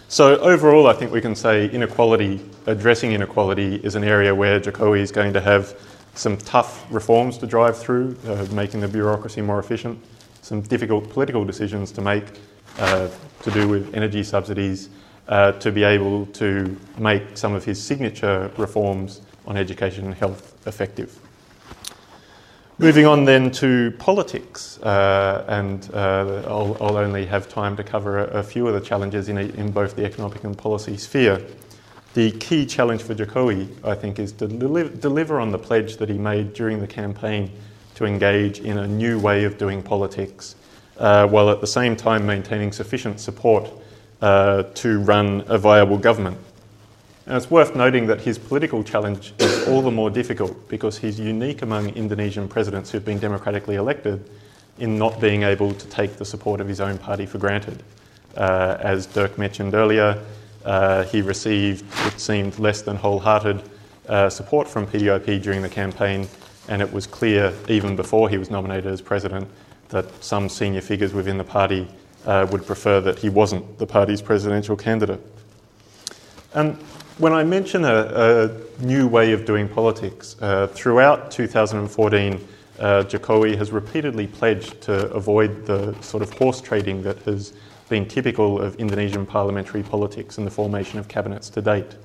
So, overall, I think we can say inequality, addressing inequality, is an area where Jokowi is going to have some tough reforms to drive through, uh, making the bureaucracy more efficient, some difficult political decisions to make uh, to do with energy subsidies, uh, to be able to make some of his signature reforms on education and health effective. Moving on then to politics, uh, and uh, I'll, I'll, only have time to cover a, a few of the challenges in, a, in, both the economic and policy sphere. The key challenge for Jokowi, I think, is to deli- deliver on the pledge that he made during the campaign to engage in a new way of doing politics, uh, while at the same time maintaining sufficient support uh, to run a viable government. And it's worth noting that his political challenge is all the more difficult because he's unique among Indonesian presidents who've been democratically elected in not being able to take the support of his own party for granted. Uh, as Dirk mentioned earlier, uh, he received, it seemed, less than wholehearted uh, support from PDIP during the campaign, and it was clear, even before he was nominated as president, that some senior figures within the party uh, would prefer that he wasn't the party's presidential candidate. And when I mention a, a new way of doing politics, uh, throughout 2014, uh, Jokowi has repeatedly pledged to avoid the sort of horse trading that has been typical of Indonesian parliamentary politics and the formation of cabinets to date.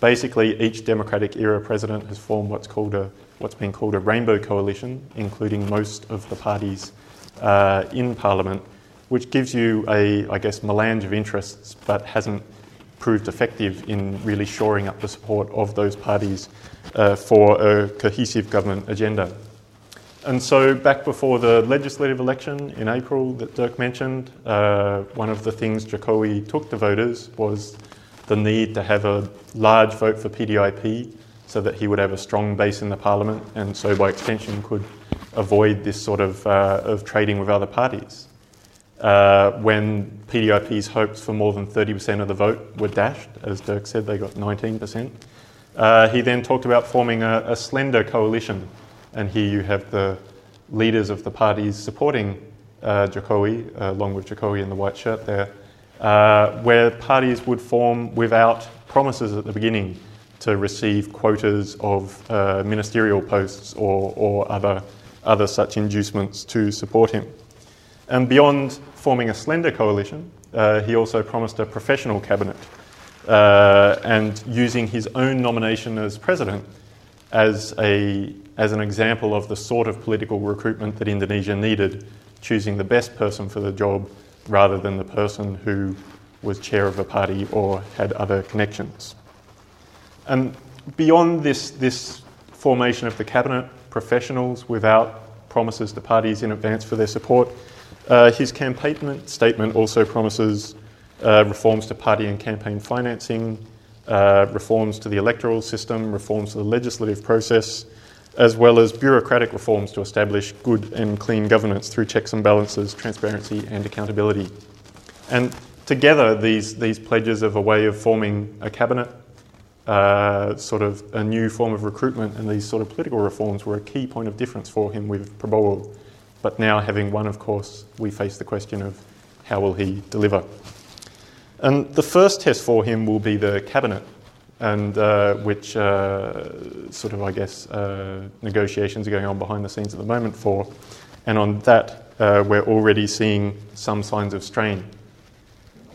Basically, each democratic era president has formed what's called a what's been called a rainbow coalition, including most of the parties uh, in parliament, which gives you a, I guess, melange of interests, but hasn't proved effective in really shoring up the support of those parties uh, for a cohesive government agenda. And so, back before the legislative election in April that Dirk mentioned, uh, one of the things Jokowi took to voters was the need to have a large vote for PDIP so that he would have a strong base in the parliament and so, by extension, could avoid this sort of, uh, of trading with other parties. Uh, when PDIP's hopes for more than 30% of the vote were dashed, as Dirk said, they got 19%. Uh, he then talked about forming a, a, slender coalition, and here you have the leaders of the parties supporting uh, Jokowi, uh, along with Jokowi in the white shirt there, uh, where parties would form without promises at the beginning to receive quotas of uh, ministerial posts or, or other, other such inducements to support him. And beyond forming a slender coalition, uh, he also promised a professional cabinet uh, and using his own nomination as president as, a, as an example of the sort of political recruitment that Indonesia needed, choosing the best person for the job rather than the person who was chair of a party or had other connections. And beyond this, this formation of the cabinet, professionals without promises to parties in advance for their support, uh, his campaign statement also promises uh, reforms to party and campaign financing, uh, reforms to the electoral system, reforms to the legislative process, as well as bureaucratic reforms to establish good and clean governance through checks and balances, transparency, and accountability. And together, these, these pledges of a way of forming a cabinet, uh, sort of a new form of recruitment, and these sort of political reforms were a key point of difference for him with Prabowo. But now, having won, of course, we face the question of how will he deliver. And the first test for him will be the cabinet, and uh, which uh, sort of, I guess, uh, negotiations are going on behind the scenes at the moment for. And on that, uh, we're already seeing some signs of strain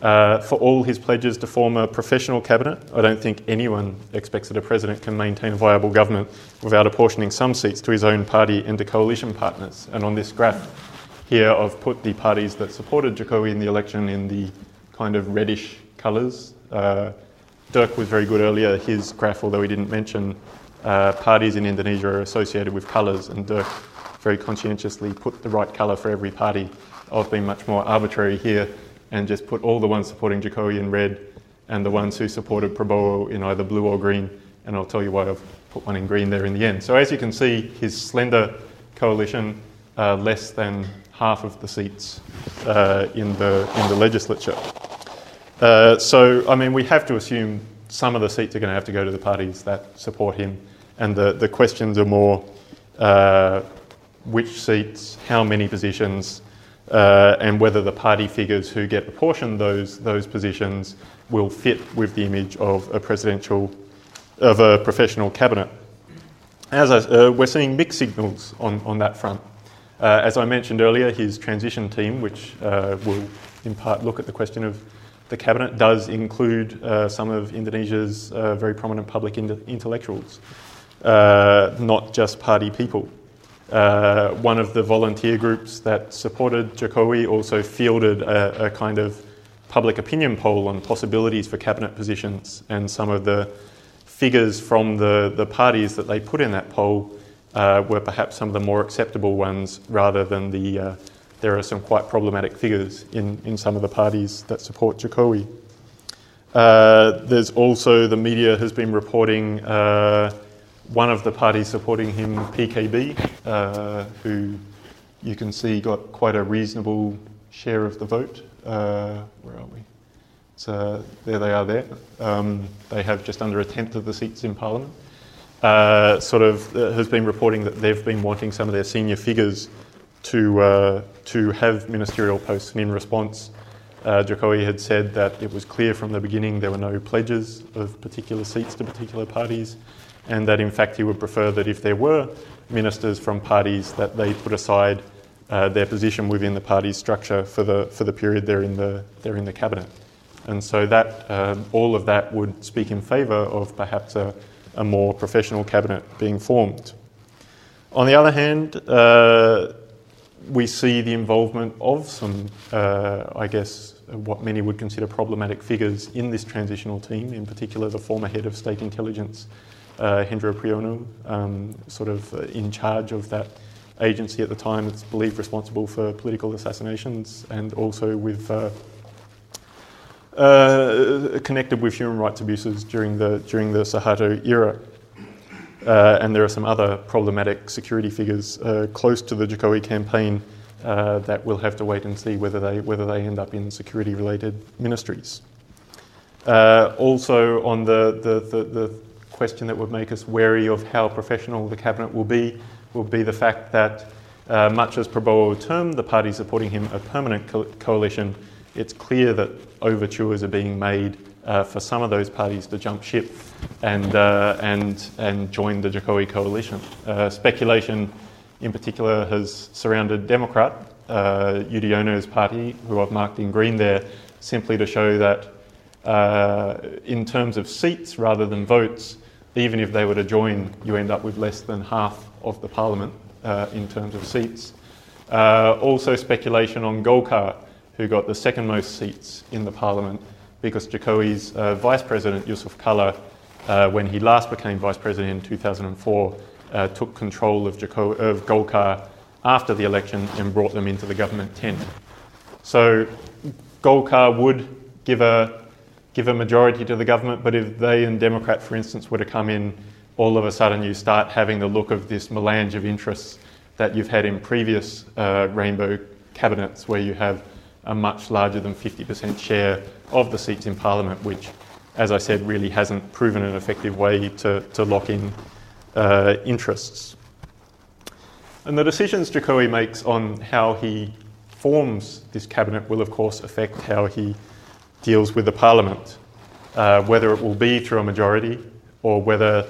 uh, for all his pledges to form a professional cabinet. I don't think anyone expects that a president can maintain a viable government without apportioning some seats to his own party and to coalition partners. And on this graph here, I've put the parties that supported Jokowi in the election in the kind of reddish colours. Uh, Dirk was very good earlier. His graph, although he didn't mention uh, parties in Indonesia are associated with colours, and Dirk very conscientiously put the right colour for every party. I've been much more arbitrary here and just put all the ones supporting Jokowi in red and the ones who supported Prabowo in either blue or green. And I'll tell you why I've put one in green there in the end. So as you can see, his slender coalition, uh, less than half of the seats uh, in, the, in the legislature. Uh, so, I mean, we have to assume some of the seats are going to have to go to the parties that support him. And the, the questions are more uh, which seats, how many positions, uh, and whether the party figures who get apportioned those, those positions will fit with the image of a presidential, of a professional cabinet. As I, uh, we're seeing mixed signals on, on that front. Uh, as I mentioned earlier, his transition team, which uh, will in part look at the question of the cabinet, does include uh, some of Indonesia's uh, very prominent public in- intellectuals, not just party people. Uh, one of the volunteer groups that supported Jokowi also fielded a, a, kind of public opinion poll on possibilities for cabinet positions, and some of the figures from the, the parties that they put in that poll uh, were perhaps some of the more acceptable ones rather than the. Uh, there are some quite problematic figures in, in some of the parties that support Jokowi. Uh, there's also the media has been reporting uh, one of the parties supporting him, PKB, uh, who you can see got quite a reasonable share of the vote. Uh, where are we? So there they are there. Um, they have just under a tenth of the seats in Parliament. Uh, sort of uh, has been reporting that they've been wanting some of their senior figures to, uh, to have ministerial posts. And in response, uh, Jokowi had said that it was clear from the beginning there were no pledges of particular seats to particular parties and that in fact he would prefer that if there were ministers from parties that they put aside uh, their position within the party's structure for the, for the period they're in the, they're in the cabinet. And so that, um, all of that would speak in favour of perhaps a, a, more professional cabinet being formed. On the other hand, uh, we see the involvement of some, uh, I guess, what many would consider problematic figures in this transitional team, in particular the former head of state intelligence, uh, Hendropriyono, um, sort of uh, in charge of that agency at the time. It's believed responsible for political assassinations and also with uh, uh, connected with human rights abuses during the during the Suharto era. Uh, and there are some other problematic security figures uh, close to the Jokowi campaign uh, that we'll have to wait and see whether they whether they end up in security-related ministries. also, on the, the, the, the question that would make us wary of how professional the cabinet will be will be the fact that, uh, much as Prabowo termed the party supporting him a permanent co- coalition, it's clear that overtures are being made uh, for some of those parties to jump ship and, uh, and, and join the Jokowi coalition. Uh, speculation, in particular, has surrounded Democrat, uh, Yudhoyono's party, who I've marked in green there, simply to show that uh, in terms of seats rather than votes, even if they were to join, you end up with less than half of the parliament uh, in terms of seats. Uh, also, speculation on Golkar, who got the second most seats in the parliament because Jokowi's uh, vice president, Jusuf Kalla, uh, when he last became vice president in 2004, uh, took control of, Joko- of Golkar after the election and brought them into the government tent. So, Golkar would give a give a majority to the government, but if they and Democrat, for instance, were to come in, all of a sudden you start having the look of this melange of interests that you've had in previous uh, rainbow cabinets, where you have a much larger than 50% share of the seats in Parliament, which, as I said, really hasn't proven an effective way to, to lock in uh, interests. And the decisions Jokowi makes on how he forms this cabinet will, of course, affect how he deals with the parliament, uh, whether it will be through a majority or whether,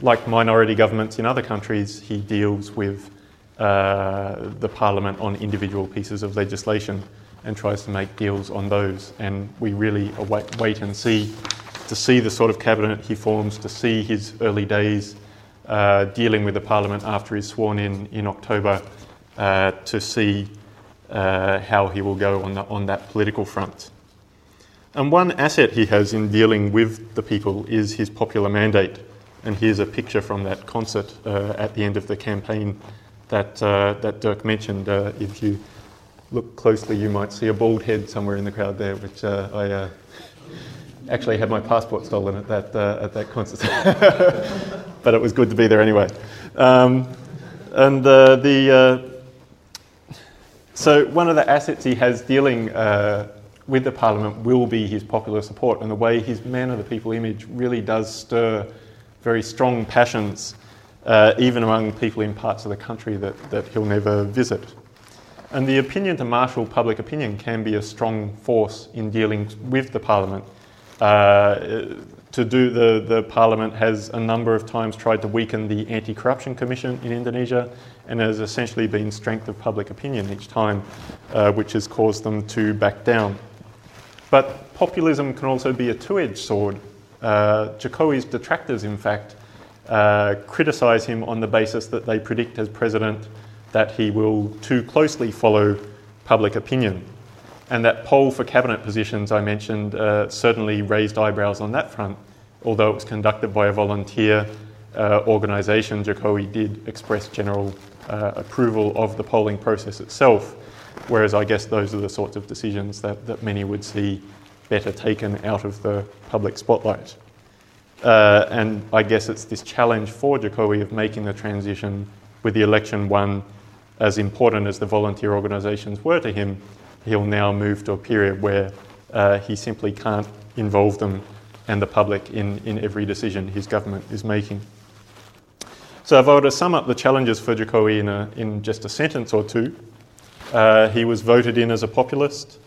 like minority governments in other countries, he deals with uh, the parliament on individual pieces of legislation and tries to make deals on those. And we really await, wait and see to see the sort of cabinet he forms, to see his early days uh, dealing with the parliament after he's sworn in in October, uh, to see uh, how he will go on, the, on that political front. And one asset he has in dealing with the people is his popular mandate. And here's a picture from that concert uh, at the end of the campaign that, uh, that Dirk mentioned. Uh, if you look closely, you might see a bald head somewhere in the crowd there, which uh, I uh, actually had my passport stolen at that, uh, at that concert. but it was good to be there anyway. Um, and the, so one of the assets he has dealing with the parliament will be his popular support, and the way his man of the people image really does stir very strong passions, uh, even among people in parts of the country that, that he'll never visit. And the opinion to marshal public opinion can be a strong force in dealing with the parliament. Uh, to do the, the parliament has a number of times tried to weaken the anti corruption commission in Indonesia and has essentially been strength of public opinion each time, uh, which has caused them to back down. But populism can also be a two edged sword. Uh, Jokowi's detractors, in fact, uh, criticise him on the basis that they predict as president that he will too closely follow public opinion. And that poll for cabinet positions I mentioned uh, certainly raised eyebrows on that front. Although it was conducted by a volunteer uh, organisation, Jokowi did express general uh, approval of the polling process itself. Whereas I guess those are the sorts of decisions that, that many would see better taken out of the public spotlight. Uh, and I guess it's this challenge for Jokowi of making the transition with the election won as important as the volunteer organisations were to him. He'll now move to a period where uh, he simply can't involve them and the public in, in every decision his government is making. So, if I were to sum up the challenges for Jokowi in, a, in just a sentence or two, uh, he was voted in as a populist,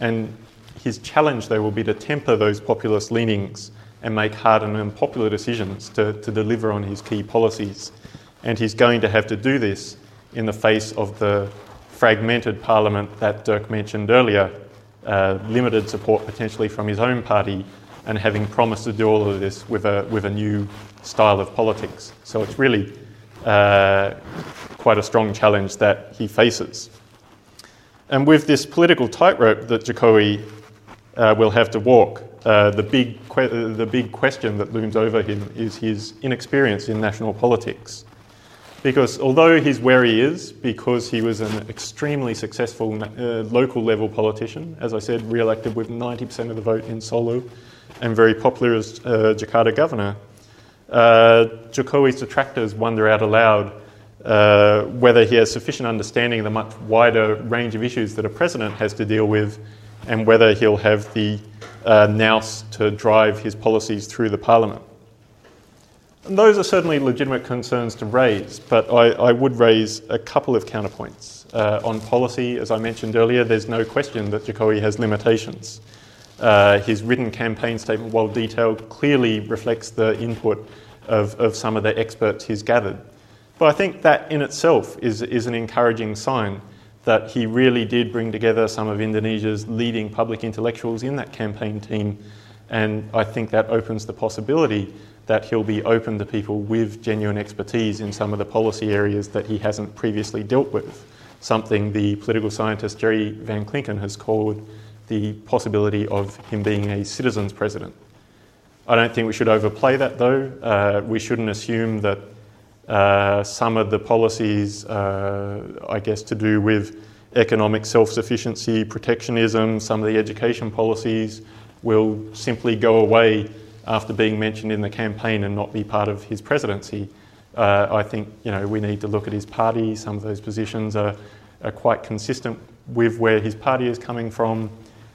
and his challenge, though, will be to temper those populist leanings and make hard and unpopular decisions to, to deliver on his key policies. And he's going to have to do this in the face of the fragmented parliament that Dirk mentioned earlier, uh, limited support potentially from his own party, and having promised to do all of this with a, with a new style of politics. So it's really uh, quite a strong challenge that he faces. And with this political tightrope that Jokowi uh, will have to walk, uh, the, big que- the big question that looms over him is his inexperience in national politics. Because although he's where he is, because he was an extremely successful uh, local level politician, as I said, re elected with 90% of the vote in Solo, and very popular as uh, Jakarta governor, uh, Jokowi's detractors wonder out aloud uh, whether he has sufficient understanding of the much wider range of issues that a president has to deal with, and whether he'll have the uh, nous to drive his policies through the parliament. And those are certainly legitimate concerns to raise, but I, I would raise a couple of counterpoints. Uh, on policy, as I mentioned earlier, there's no question that Jokowi has limitations. Uh, his written campaign statement, while detailed, clearly reflects the input of, of some of the experts he's gathered. But I think that in itself is, is an encouraging sign that he really did bring together some of Indonesia's leading public intellectuals in that campaign team. And I think that opens the possibility that he'll be open to people with genuine expertise in some of the policy areas that he hasn't previously dealt with. Something the political scientist Gerry van Klinken has called the possibility of him being a citizen's president. I don't think we should overplay that though. Uh, we shouldn't assume that uh, some of the policies, uh, I guess, to do with economic self sufficiency, protectionism, some of the education policies will simply go away after being mentioned in the campaign and not be part of his presidency. Uh, I think you know we need to look at his party. Some of those positions are, are quite consistent with where his party is coming from.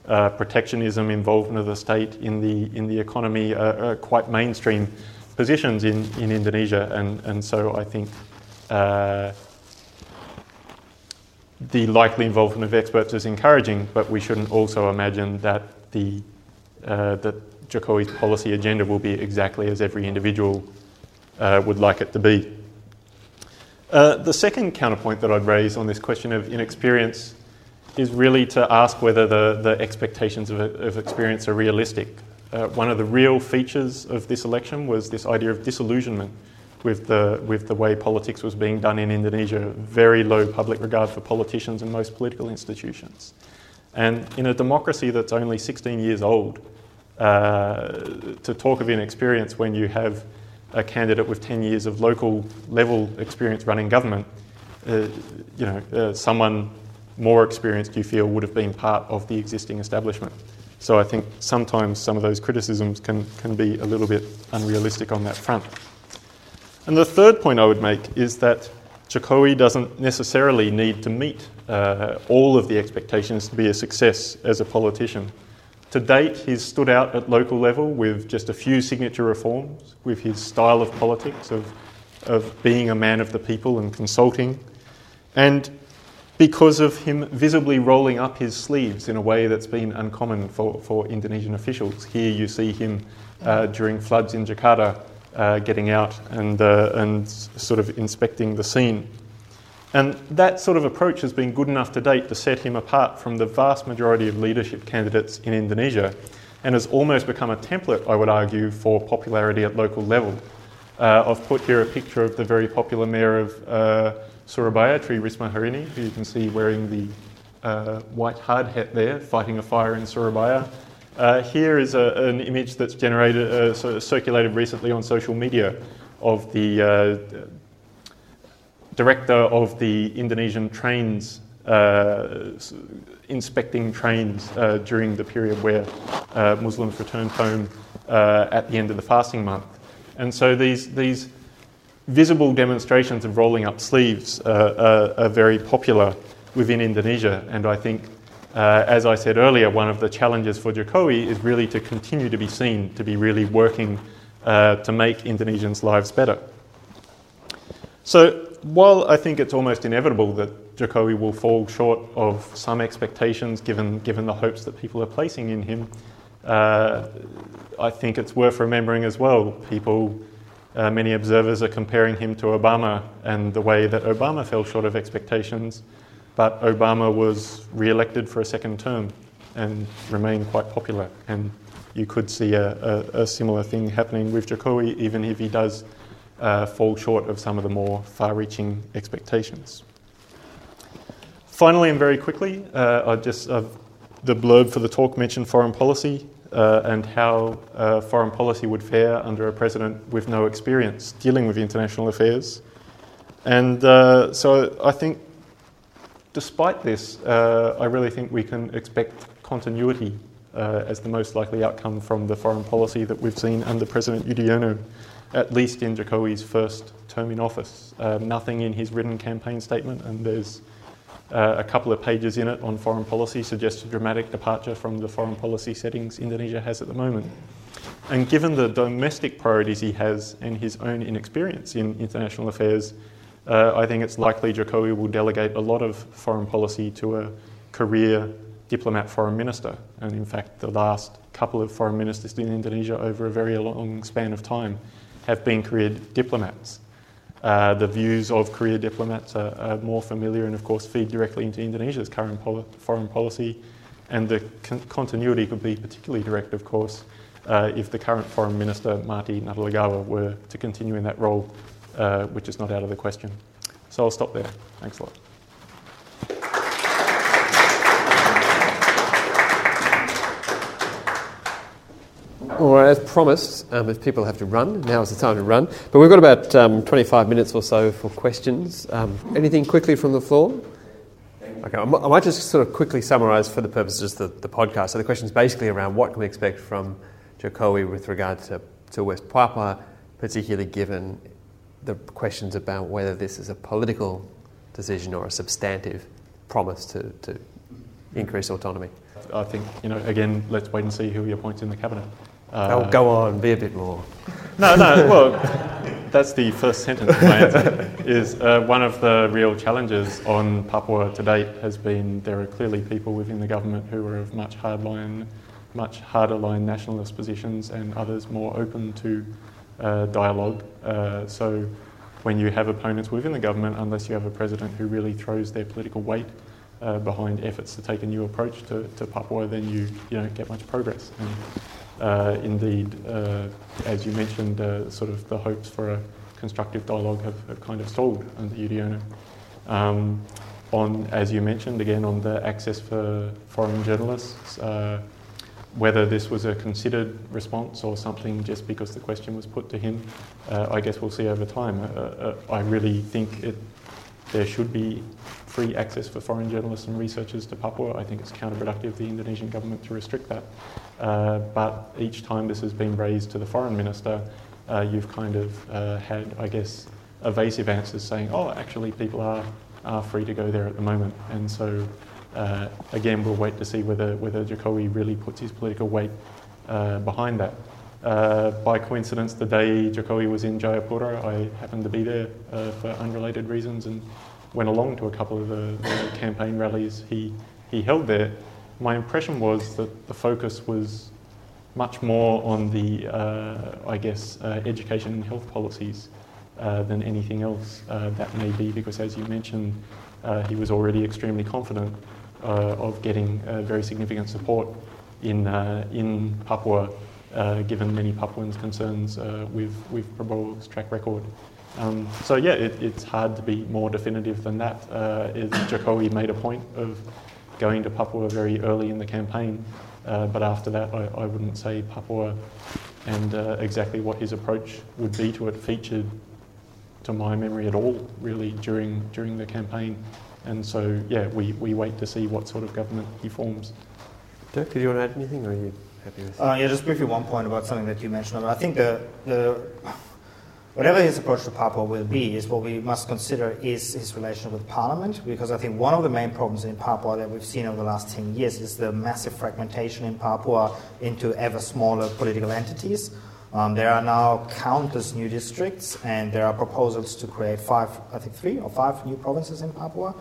Uh, protectionism, involvement of the state in the in the economy are, are quite mainstream positions in, in Indonesia, and, and so I think uh, the likely involvement of experts is encouraging, but we shouldn't also imagine that the uh, that Jokowi's policy agenda will be exactly as every individual uh, would like it to be. Uh, the second counterpoint that I'd raise on this question of inexperience is really to ask whether the, the expectations of, of experience are realistic. Uh, one of the real features of this election was this idea of disillusionment with the, with the way politics was being done in Indonesia, very low public regard for politicians and most political institutions. And in a democracy that's only 16 years old, uh, to talk of inexperience when you have a candidate with 10 years of local level experience running government uh, you know, uh, someone more experienced you feel would have been part of the existing establishment. So I think sometimes some of those criticisms can, can be a little bit unrealistic on that front. And the third point I would make is that Jokowi doesn't necessarily need to meet uh, all of the expectations to be a success as a politician. To date, he's stood out at local level with just a few signature reforms, with his style of politics, of, of being a man of the people and consulting. And because of him visibly rolling up his sleeves in a way that's been uncommon for, for Indonesian officials. Here you see him uh, during floods in Jakarta uh, getting out and, uh, and sort of inspecting the scene. And that sort of approach has been good enough to date to set him apart from the vast majority of leadership candidates in Indonesia and has almost become a template, I would argue, for popularity at local level. Uh, I've put here a picture of the very popular mayor of uh, Surabaya, Tri Rismaharini, who you can see wearing the uh, white hard hat there, fighting a fire in Surabaya. Uh, here is a, an image that's generated, uh, circulated recently on social media of the uh, director of the Indonesian trains uh, inspecting trains uh, during the period where Muslims returned home at the end of the fasting month. And so these, these visible demonstrations of rolling up sleeves are, are very popular within Indonesia, and I think uh, as I said earlier, one of the challenges for Jokowi is really to continue to be seen, to be really working uh, to make Indonesians' lives better. So, while I think it's almost inevitable that Jokowi will fall short of some expectations given, given the hopes that people are placing in him, uh, I think it's worth remembering as well. People, uh, many observers are comparing him to Obama and the way that Obama fell short of expectations but Obama was re-elected for a second term and remained quite popular. And you could see a, a, a similar thing happening with Jokowi, even if he does uh, fall short of some of the more far-reaching expectations. Finally, and very quickly, uh, I just uh, the blurb for the talk mentioned foreign policy uh, and how uh, foreign policy would fare under a president with no experience dealing with international affairs. And uh, so I think Despite this, uh, I really think we can expect continuity uh, as the most likely outcome from the foreign policy that we've seen under President Yudhoyono, at least in Jokowi's first term in office. Uh, nothing in his written campaign statement, and there's uh, a couple of pages in it on foreign policy suggests a dramatic departure from the foreign policy settings Indonesia has at the moment. And given the domestic priorities he has and his own inexperience in international affairs, uh, I think it's likely Jokowi will delegate a lot of foreign policy to a career diplomat foreign minister. And in fact, the last couple of foreign ministers in Indonesia over a very long span of time have been career diplomats. Uh, the views of career diplomats are, are, more familiar and, of course, feed directly into Indonesia's current foreign policy. And the con- continuity could be particularly direct, of course, uh, if the current Foreign Minister, Marty Natalegawa, were to continue in that role uh, which is not out of the question. So I'll stop there. Thanks a lot. All right, as promised, um, if people have to run, now is the time to run. But we've got about um, 25 minutes or so for questions. Um, anything quickly from the floor? Okay, I might just sort of quickly summarise for the purposes of the, the podcast. So the question is basically around what can we expect from Jokowi with regard to, to West Papua, particularly given the questions about whether this is a political decision or a substantive promise to, to increase autonomy. I think, you know, again, let's wait and see who he appoints in the cabinet. Uh, oh, go on, be a bit more. No, no, well, that's the first sentence of my answer. Is uh, one of the real challenges on Papua to date has been there are clearly people within the government who are of much hardline, much harder line nationalist positions, and others more open to uh, dialogue. Uh, so when you have opponents within the government, unless you have a president who really throws their political weight uh, behind efforts to take a new approach to, to Papua, then you, you don't get much progress. And indeed, uh, as you mentioned, uh, sort of the hopes for a constructive dialogue have, have kind of stalled under Yudhoyono. Um, on, as you mentioned, again on the access for foreign journalists, whether this was a considered response or something just because the question was put to him, uh, I guess we'll see over time. Uh, uh, I really think it there should be free access for foreign journalists and researchers to Papua. I think it's counterproductive of the Indonesian government to restrict that. Uh, but each time this has been raised to the foreign minister, uh, you've kind of uh, had, I guess, evasive answers saying, oh, actually, people are, are free to go there at the moment. And so, uh, again, we'll wait to see whether, whether Jokowi really puts his political weight uh, behind that. Uh, by coincidence, the day Jokowi was in Jayapura, I happened to be there uh, for unrelated reasons and went along to a couple of the, the, campaign rallies he, he held there. My impression was that the focus was much more on the, uh, I guess, uh, education and health policies uh, than anything else uh, that may be, because as you mentioned, he was already extremely confident of getting very significant support in, in Papua uh, given many Papuans' concerns uh, with, with Prabowo's track record. Um, so yeah, it, it's hard to be more definitive than that. Uh, Jokowi made a point of going to Papua very early in the campaign, uh, but after that, I, I, wouldn't say Papua and uh, exactly what his approach would be to it featured, to my memory, at all really during during the campaign. And so yeah, we, we wait to see what sort of government he forms. Dirk, did you want to add anything, or are you? Uh, yeah, just briefly one point about something that you mentioned. I think the, the whatever his approach to Papua will be is what we must consider is his relation with Parliament, because I think one of the main problems in Papua that we've seen over the last 10 years is the massive fragmentation in Papua into ever smaller political entities. Um, there are now countless new districts, and there are proposals to create five, I think three or five new provinces in Papua.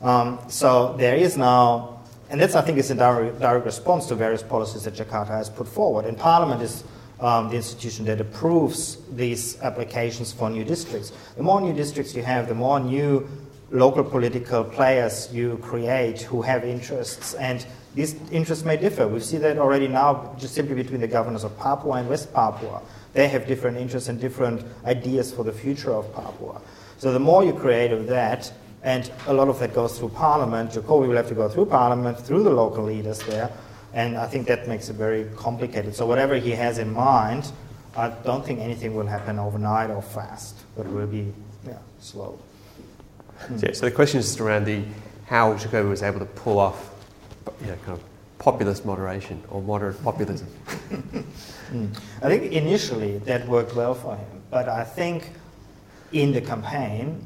Um, so there is now and that's, I think, is a direct, direct response to various policies that Jakarta has put forward. And Parliament is um, the institution that approves these applications for new districts. The more new districts you have, the more new local political players you create who have interests. And these interests may differ. We see that already now, just simply between the governors of Papua and West Papua. They have different interests and different ideas for the future of Papua. So the more you create of that, and a lot of that goes through Parliament. Jokowi will have to go through Parliament, through the local leaders there, and I think that makes it very complicated. So whatever he has in mind, I don't think anything will happen overnight or fast, but it will be yeah, slow. Hmm. Yeah, so the question is just around the how Jokowi was able to pull off you know, kind of populist moderation or moderate populism. mm. I think initially that worked well for him, but I think in the campaign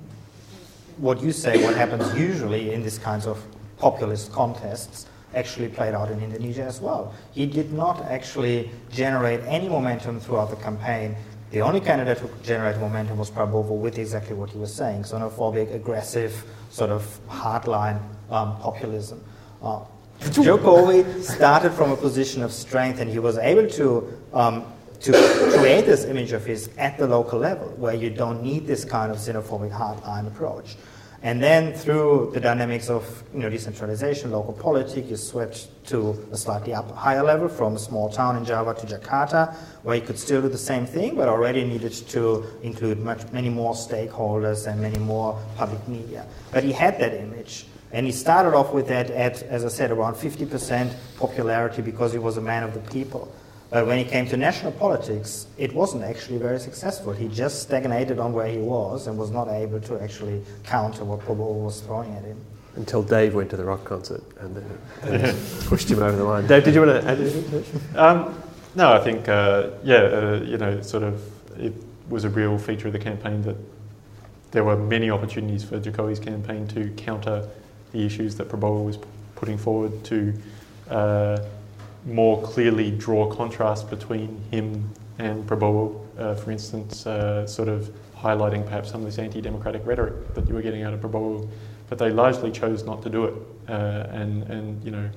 what you say, what happens usually in these kinds of populist contests, actually played out in Indonesia as well. He did not actually generate any momentum throughout the campaign. The only candidate who generated momentum was Prabowo with exactly what he was saying, xenophobic, aggressive, sort of hardline um, populism. Uh, Jokowi started from a position of strength and he was able to um, to create this image of his at the local level, where you don't need this kind of xenophobic hardline approach. And then through the dynamics of you know, decentralization, local politics, you switch to a slightly up, higher level from a small town in Java to Jakarta, where you could still do the same thing, but already needed to include much, many more stakeholders and many more public media. But he had that image. And he started off with that at, as I said, around 50% popularity because he was a man of the people. But when he came to national politics, it wasn't actually very successful. He just stagnated on where he was and was not able to actually counter what Prabowo was throwing at him. Until Dave went to the rock concert and, uh, pushed him over the line. Dave, did you want to add anything to um, no, I think, uh, yeah, uh, you know, sort of, it was a real feature of the campaign that there were many opportunities for Jokowi's campaign to counter the issues that Prabowo was putting forward to uh, more clearly draw contrast between him and Prabowo, uh, for instance, uh, sort of highlighting perhaps some of this anti-democratic rhetoric that you were getting out of Prabowo, but they largely chose not to do it, uh, and and you know,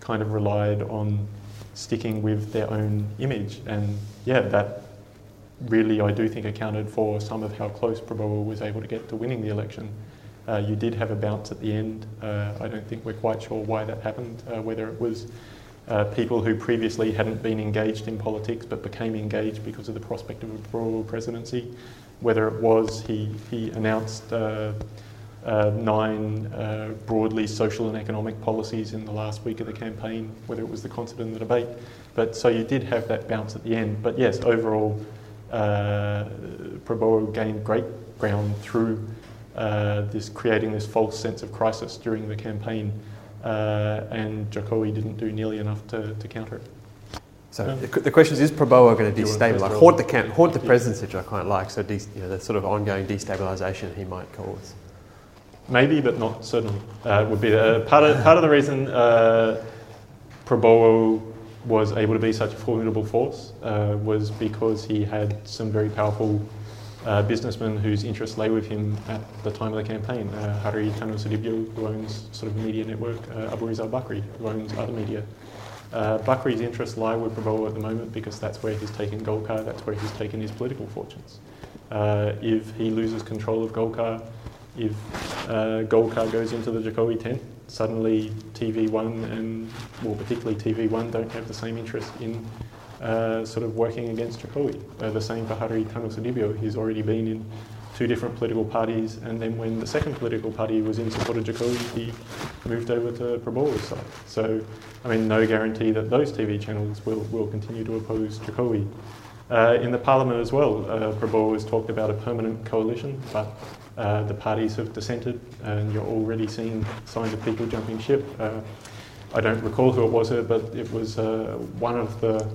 kind of relied on sticking with their own image, and yeah, that really I do think accounted for some of how close Prabowo was able to get to winning the election. Uh, you did have a bounce at the end. Uh, I don't think we're quite sure why that happened, uh, whether it was uh, people who previously hadn't been engaged in politics but became engaged because of the prospect of a Prabowo presidency. Whether it was he, he announced uh, uh, nine uh, broadly social and economic policies in the last week of the campaign, whether it was the concert and the debate. But so you did have that bounce at the end. But yes, overall, uh, Prabowo gained great ground through uh, this creating this false sense of crisis during the campaign, uh, and Jokowi didn't do nearly enough to, to counter it. So Yeah. the, the question is: Is Prabowo going to Do you want destabilise, haunt the camp, haunt the Yeah. presidency, which I quite like? So de- you know, the sort of ongoing destabilisation he might cause. Maybe, but not certainly. Uh, would be the, part of part of the reason uh, Prabowo was able to be such a formidable force uh, was because he had some very powerful uh, businessman whose interests lay with him at the time of the campaign. Uh, Hary Tanoesoedibjo, who owns sort of a media network, uh, Aburizal Bakrie, who owns other media. Uh, Bakrie's interests lie with Prabowo at the moment because that's where he's taken Golkar, that's where he's taken his political fortunes. Uh, if he loses control of Golkar, if uh, Golkar goes into the Jokowi tent, suddenly TV1 and, well, particularly TV1 don't have the same interest in uh, sort of working against Jokowi. Uh, the same for Hary Tanoesoedibjo. He's already been in two different political parties, and then when the second political party was in support of Jokowi, he moved over to Prabowo's side. So, I mean, no guarantee that those TV channels will, will continue to oppose Jokowi. Uh, in the parliament as well, uh, Prabowo has talked about a permanent coalition, but uh, the parties have dissented, and you're already seeing signs of people jumping ship. Uh, I don't recall who it was, uh, but it was one of the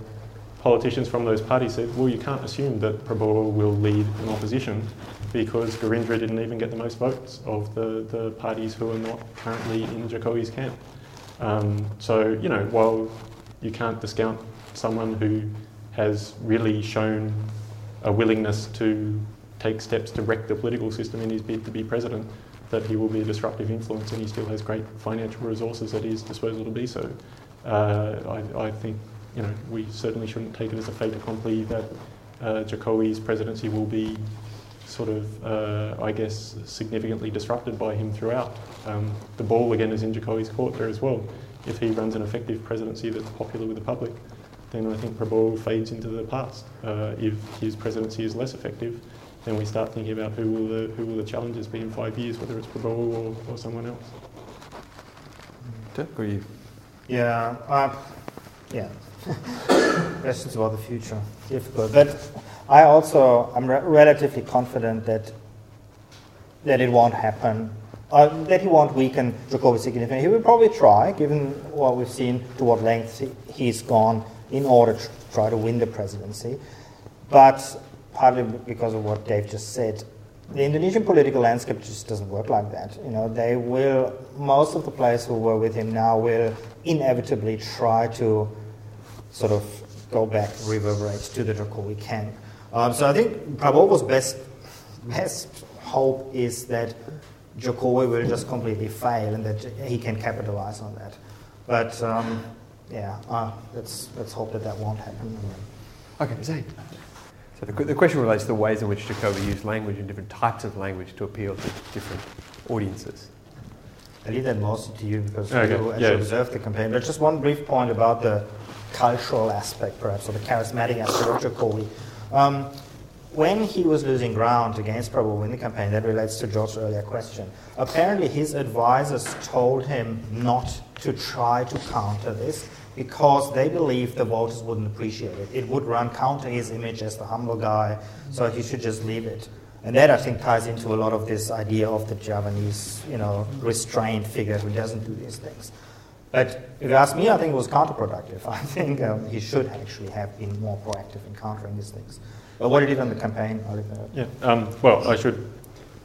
politicians from those parties said, well, you can't assume that Prabowo will lead an opposition because Gerindra didn't even get the most votes of the, the parties who are not currently in Jokowi's camp. Um, so, you know, while you can't discount someone who has really shown a willingness to take steps to wreck the political system in his bid to be president, that he will be a disruptive influence and he still has great financial resources at his disposal to be so. Uh, I, I think you know, we certainly shouldn't take it as a fait accompli that uh, Jokowi's presidency will be sort of, uh, I guess, significantly disrupted by him throughout. Um, the ball again is in Jokowi's court there as well. If he runs an effective presidency that's popular with the public, then I think Prabowo fades into the past. Uh, if his presidency is less effective, then we start thinking about who will the, who will the challengers be in five years, whether it's Prabowo or, or someone else. Dirk, or you? Yeah, uh, yeah. Questions about the future, difficult. But I also, I'm re- relatively confident that that it won't happen, uh, that he won't weaken Jokowi significantly. He will probably try, given what we've seen, to what lengths he, he's gone in order to try to win the presidency. But partly because of what Dave just said, the Indonesian political landscape just doesn't work like that. You know, they will, most of the players who were with him now will inevitably try to sort of go back, reverberate to the Jokowi camp. Um, so I think Prabowo's best, best hope is that Jokowi will just completely fail and that he can capitalize on that. But um, yeah, uh, let's, let's hope that that won't happen. Okay, Zane. So the, the question relates to the ways in which Jokowi used language and different types of language to appeal to different audiences. I leave that mostly to you because Okay, you actually yeah. observed the campaign. But just one brief point about the cultural aspect, perhaps, or the charismatic aspect of Jokowi. Um, when he was losing ground against Prabowo in the campaign, that relates to George's earlier question. Apparently, his advisors told him not to try to counter this because they believed the voters wouldn't appreciate it. It would run counter his image as the humble guy, so he should just leave it. And that, I think, ties into a lot of this idea of the Javanese, you know, restrained figure who doesn't do these things. But if you ask me, I think it was counterproductive. I think um, he should actually have been more proactive in countering these things. But what did he did on the campaign, that. Yeah. Um, well, I should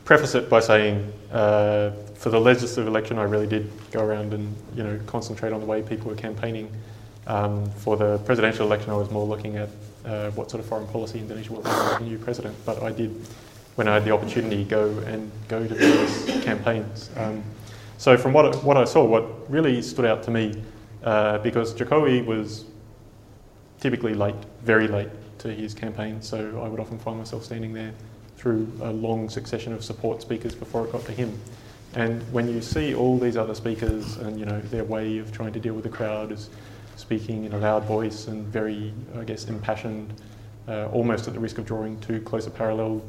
preface it by saying, uh, for the legislative election, I really did go around and you know concentrate on the way people were campaigning. Um, for the presidential election, I was more looking at uh, what sort of foreign policy Indonesia have with the new president. But I did, when I had the opportunity, go and go to various campaigns. Um, so from what what I saw, what really stood out to me, uh, because Jokowi was typically late, very late to his campaign, so I would often find myself standing there through a long succession of support speakers before it got to him. And when you see all these other speakers and you know their way of trying to deal with the crowd is speaking in a loud voice and very, I guess, impassioned, uh, almost at the risk of drawing too close a parallel,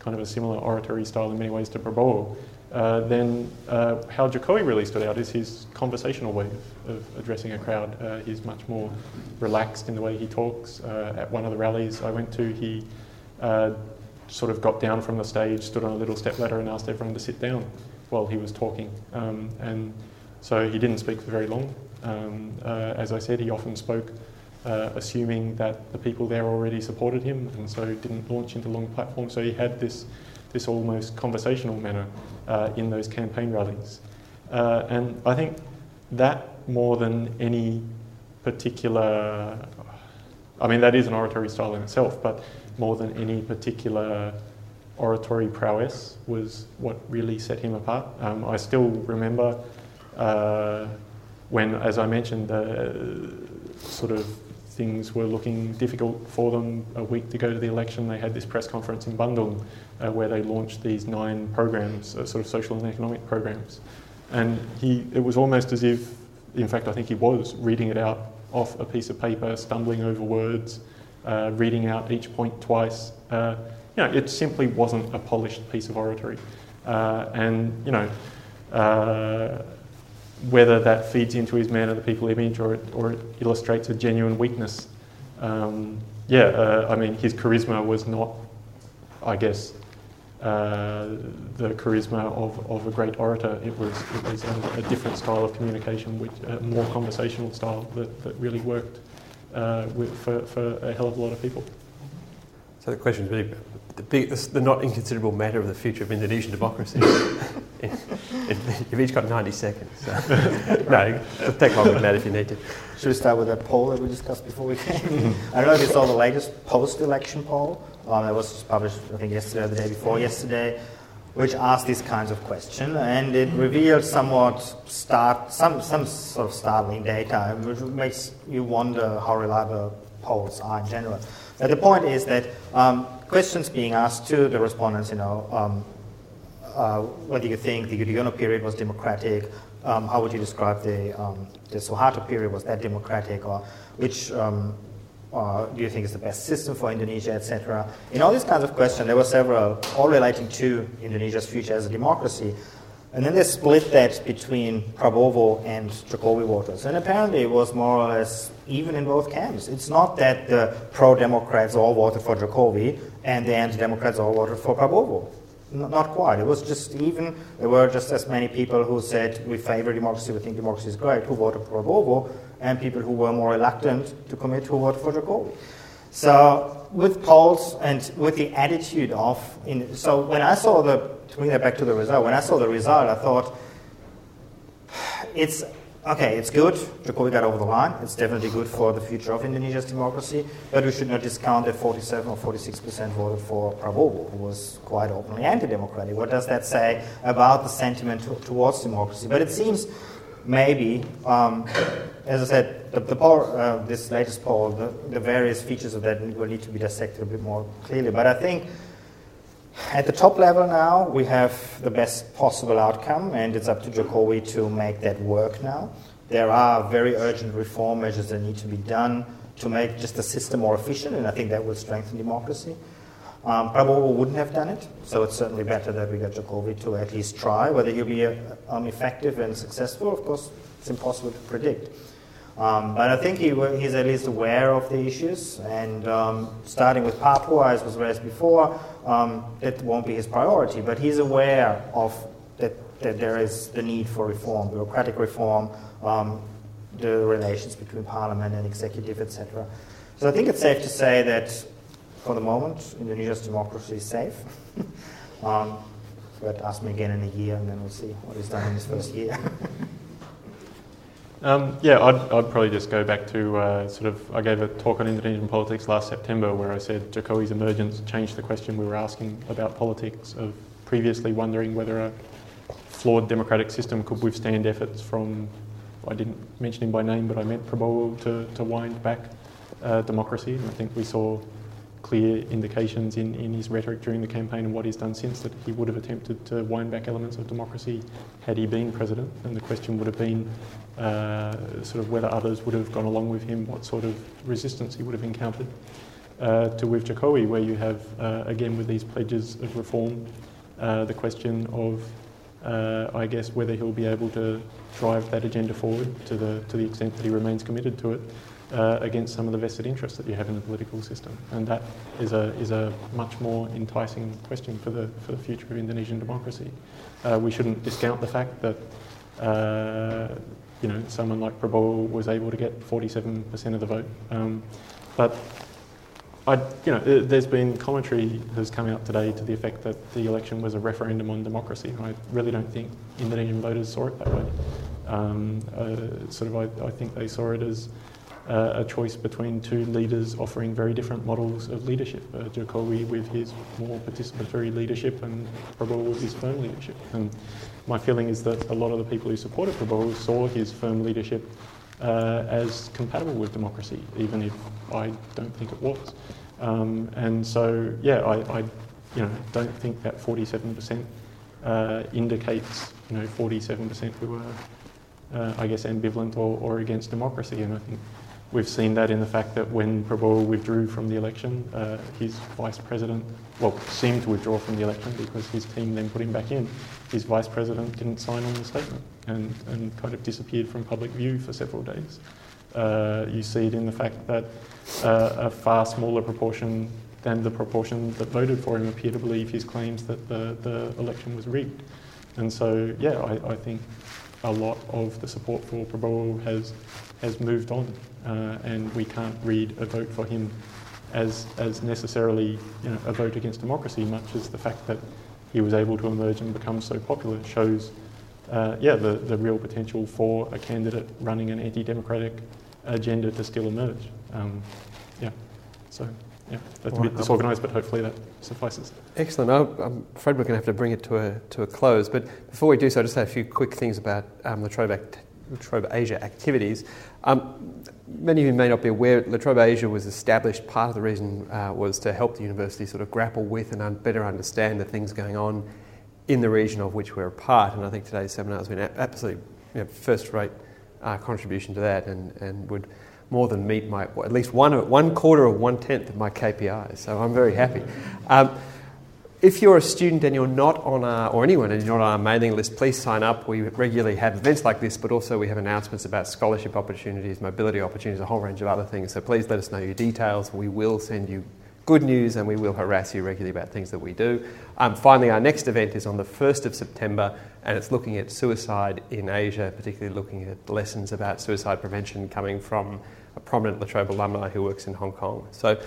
kind of a similar oratory style in many ways to Prabowo, uh, then uh, how Jokowi really stood out is his conversational way of, of addressing a crowd. Uh, he's much more relaxed in the way he talks. Uh, at one of the rallies I went to, he uh, sort of got down from the stage, stood on a little step ladder, and asked everyone to sit down while he was talking. Um, and so he didn't speak for very long. Um, as I said, he often spoke assuming that the people there already supported him, and so didn't launch into long platforms. So he had this this almost conversational manner uh, in those campaign rallies, uh, and I think that more than any particular, I mean that is an oratory style in itself, but more than any particular oratory prowess was what really set him apart. Um, I still remember uh, when, as I mentioned, uh, sort of things were looking difficult for them a week to go to the election. They had this press conference in Bandung uh, where they launched these nine programs, uh, sort of social and economic programs. And he, it was almost as if, in fact, I think he was reading it out off a piece of paper, stumbling over words, uh, reading out each point twice. Uh, you know, it simply wasn't a polished piece of oratory. Uh, and, you know, uh, whether that feeds into his man of the people image or it, or it illustrates a genuine weakness. Um, yeah, uh, I mean, his charisma was not, I guess, uh, the charisma of, of a great orator. It was, it was a, a different style of communication, which, a more conversational style that, that really worked uh, with, for, for a hell of a lot of people. So the question is really the, big, the not inconsiderable matter of the future of Indonesian democracy. You've each got 90 seconds. So. no, take longer than that if you need to. Should we start with that poll that we discussed before we came? I don't know if you saw the latest post-election poll. Um, that was published, I think, yesterday or the day before yesterday, which asked these kinds of questions, and it revealed somewhat start some some sort of startling data, which makes you wonder how reliable polls are in general. But the point is that um, questions being asked to the respondents, you know, um, uh, do you think the Yudhoyono period was democratic, um, how would you describe the, um, the Suharto period, was that democratic, or which um, uh, do you think is the best system for Indonesia, etc. In all these kinds of questions, there were several, all relating to Indonesia's future as a democracy. And then they split that between Prabowo and Jokowi voters. And apparently it was more or less even in both camps. It's not that the pro-Democrats all voted for Jokowi and the anti-Democrats all voted for Prabowo. Not quite. It was just even. There were just as many people who said we favor democracy, we think democracy is great, who voted for Prabowo, and people who were more reluctant to commit who voted for Jokowi. So with polls and with the attitude of, in, so when I saw the, to bring that back to the result, when I saw the result, I thought, it's, okay, it's good, Jokowi got over the line, it's definitely good for the future of Indonesia's democracy, but we should not discount that 47 or 46% voted for Prabowo, who was quite openly anti-democratic. What does that say about the sentiment towards democracy? But it seems maybe, um, as I said, the, the poll, uh, this latest poll, the, the, various features of that will need to be dissected a bit more clearly. But I think at the top level now, we have the best possible outcome, and it's up to Jokowi to make that work now. There are very urgent reform measures that need to be done to make just the system more efficient, and I think that will strengthen democracy. Um, Prabowo wouldn't have done it, so it's certainly better that we get Jokowi to at least try. Whether he'll be um, effective and successful, of course, it's impossible to predict. Um, but I think he, he's at least aware of the issues, and um, starting with Papua, as was raised before, um, that won't be his priority, but he's aware of that, that there is the need for reform, bureaucratic reform, um, the relations between parliament and executive, etc. So I think it's safe to say that for the moment, Indonesia's democracy is safe. um, but ask me again in a year, and then we'll see what he's done in his first year. um, yeah, I'd, I'd, probably just go back to uh, sort of. I gave a talk on Indonesian politics last September where I said Jokowi's emergence changed the question we were asking about politics of previously wondering whether a flawed democratic system could withstand efforts from. I didn't mention him by name, but I meant Prabowo to, to wind back uh, democracy, and I think we saw clear indications in, in his rhetoric during the campaign and what he's done since that he would have attempted to wind back elements of democracy had he been president. And the question would have been uh, sort of whether others would have gone along with him, what sort of resistance he would have encountered. Uh, to with Jokowi, where you have, uh, again, with these pledges of reform, uh, the question of, uh, I guess, whether he'll be able to drive that agenda forward to the, to the extent that he remains committed to it. against some of the vested interests that you have in the political system. And that is a, is a much more enticing question for the, for the future of Indonesian democracy. We shouldn't discount the fact that uh, you know, someone like Prabowo was able to get 47% of the vote. Um, but I, you know, there's been commentary has come out today to the effect that the election was a referendum on democracy. I really don't think Indonesian voters saw it that way. Um, uh, sort of, I, I, think they saw it as uh, a choice between two leaders offering very different models of leadership. Uh, Jokowi with his more participatory leadership and Prabowo with his firm leadership. And my feeling is that a lot of the people who supported Prabowo saw his firm leadership uh, as compatible with democracy, even if I don't think it was. Um, and so, yeah, I, I, you know, don't think that 47% uh, indicates, you know, 47% who are, uh, I guess, ambivalent or, or against democracy. And I think We've seen that in the fact that when Prabowo withdrew from the election, uh, his vice president, well, seemed to withdraw from the election because his team then put him back in. His vice president didn't sign on the statement and, and kind of disappeared from public view for several days. Uh, you see it in the fact that uh, a far smaller proportion than the proportion that voted for him appear to believe his claims that the, the election was rigged. And so, yeah, I, I think a lot of the support for Prabowo has, has moved on uh, and we can't read a vote for him as, as necessarily you know, a vote against democracy, much as the fact that he was able to emerge and become so popular shows uh, yeah, the, the real potential for a candidate running an anti-democratic agenda to still emerge. Um, yeah, so yeah, that's a bit disorganised, but hopefully that suffices. Excellent. I'm afraid we're going to have to bring it to a, to a close, but before we do so, I'll just say a few quick things about um, the La Trobe Asia activities. Um, many of you may not be aware, La Trobe Asia was established. Part of the reason uh, was to help the university sort of grapple with and un- better understand the things going on in the region of which we're a part. And I think today's seminar has been absolutely you know, first-rate uh, contribution to that, and, and would more than meet my at least one one quarter or one tenth of my KPIs. So I'm very happy. Um, if you're a student and you're not on our, or anyone and you're not on our mailing list, please sign up. We regularly have events like this, but also we have announcements about scholarship opportunities, mobility opportunities, a whole range of other things. So please let us know your details. We will send you good news and we will harass you regularly about things that we do. Um, finally, our next event is on the 1st of September and it's looking at suicide in Asia, particularly looking at lessons about suicide prevention coming from a prominent La Trobe alumni who works in Hong Kong. So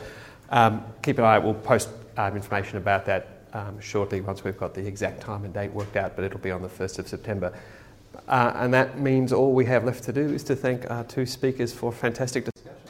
um, keep an eye out. We'll post um, information about that um, shortly once we've got the exact time and date worked out, but it'll be on the 1st of September. Uh, and that means all we have left to do is to thank our two speakers for fantastic discussion.